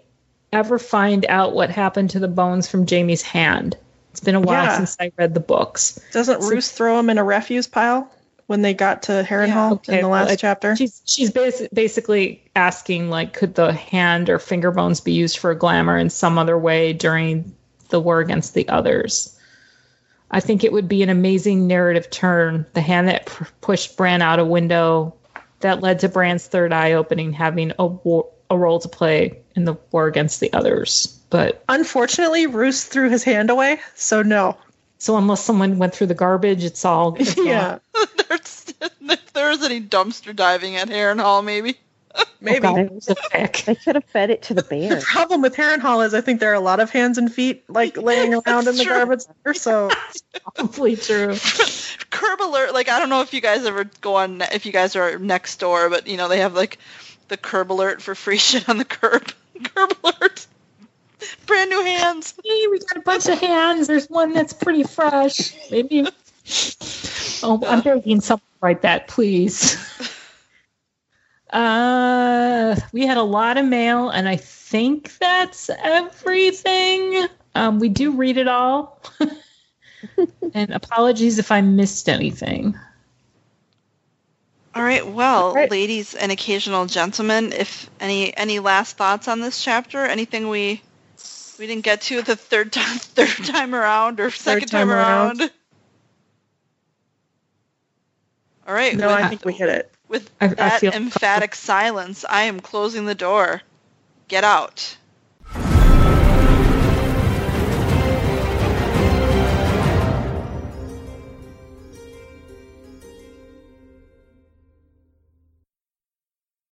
ever find out what happened to the bones from Jaime's hand. It's been a while Yeah. since I read the books. Doesn't So- Roose throw them in a refuse pile when they got to Harrenhal okay, in the last it- chapter? She's she's basi- basically asking like, could the hand or finger bones be used for glamour in some other way during the war against the others? I think it would be an amazing narrative turn. The hand that p- pushed Bran out a window, that led to Bran's third eye opening, having a war, a role to play in the war against the others. But Unfortunately, Roose threw his hand away, so no. so unless someone went through the garbage, it's all <laughs> it's all- yeah, <laughs> There's, if <laughs> there was any dumpster diving at Harrenhal, maybe. <laughs> maybe. God, it a pick. They could have fed it to the bear. The problem with Harrenhal is I think there are a lot of hands and feet like <laughs> laying around in the true. garbage. there, So <laughs> Probably true. curb alert like i don't know if you guys ever go on if you guys are next door but you know they have like the curb alert for free shit on the curb curb alert brand new hands Hey, we got a bunch of hands. There's one that's pretty fresh. Maybe. Oh, I'm begging someone to write that, please. Uh, we had a lot of mail, and I think that's everything. Um, we do read it all. <laughs> and apologies if I missed anything. all right well Right. ladies and occasional gentlemen if any any last thoughts on this chapter anything we we didn't get to the third time <laughs> third time around or second time, time around. around. all right no, I think we hit it. With I- I that feel- emphatic silence i am closing the door. Get out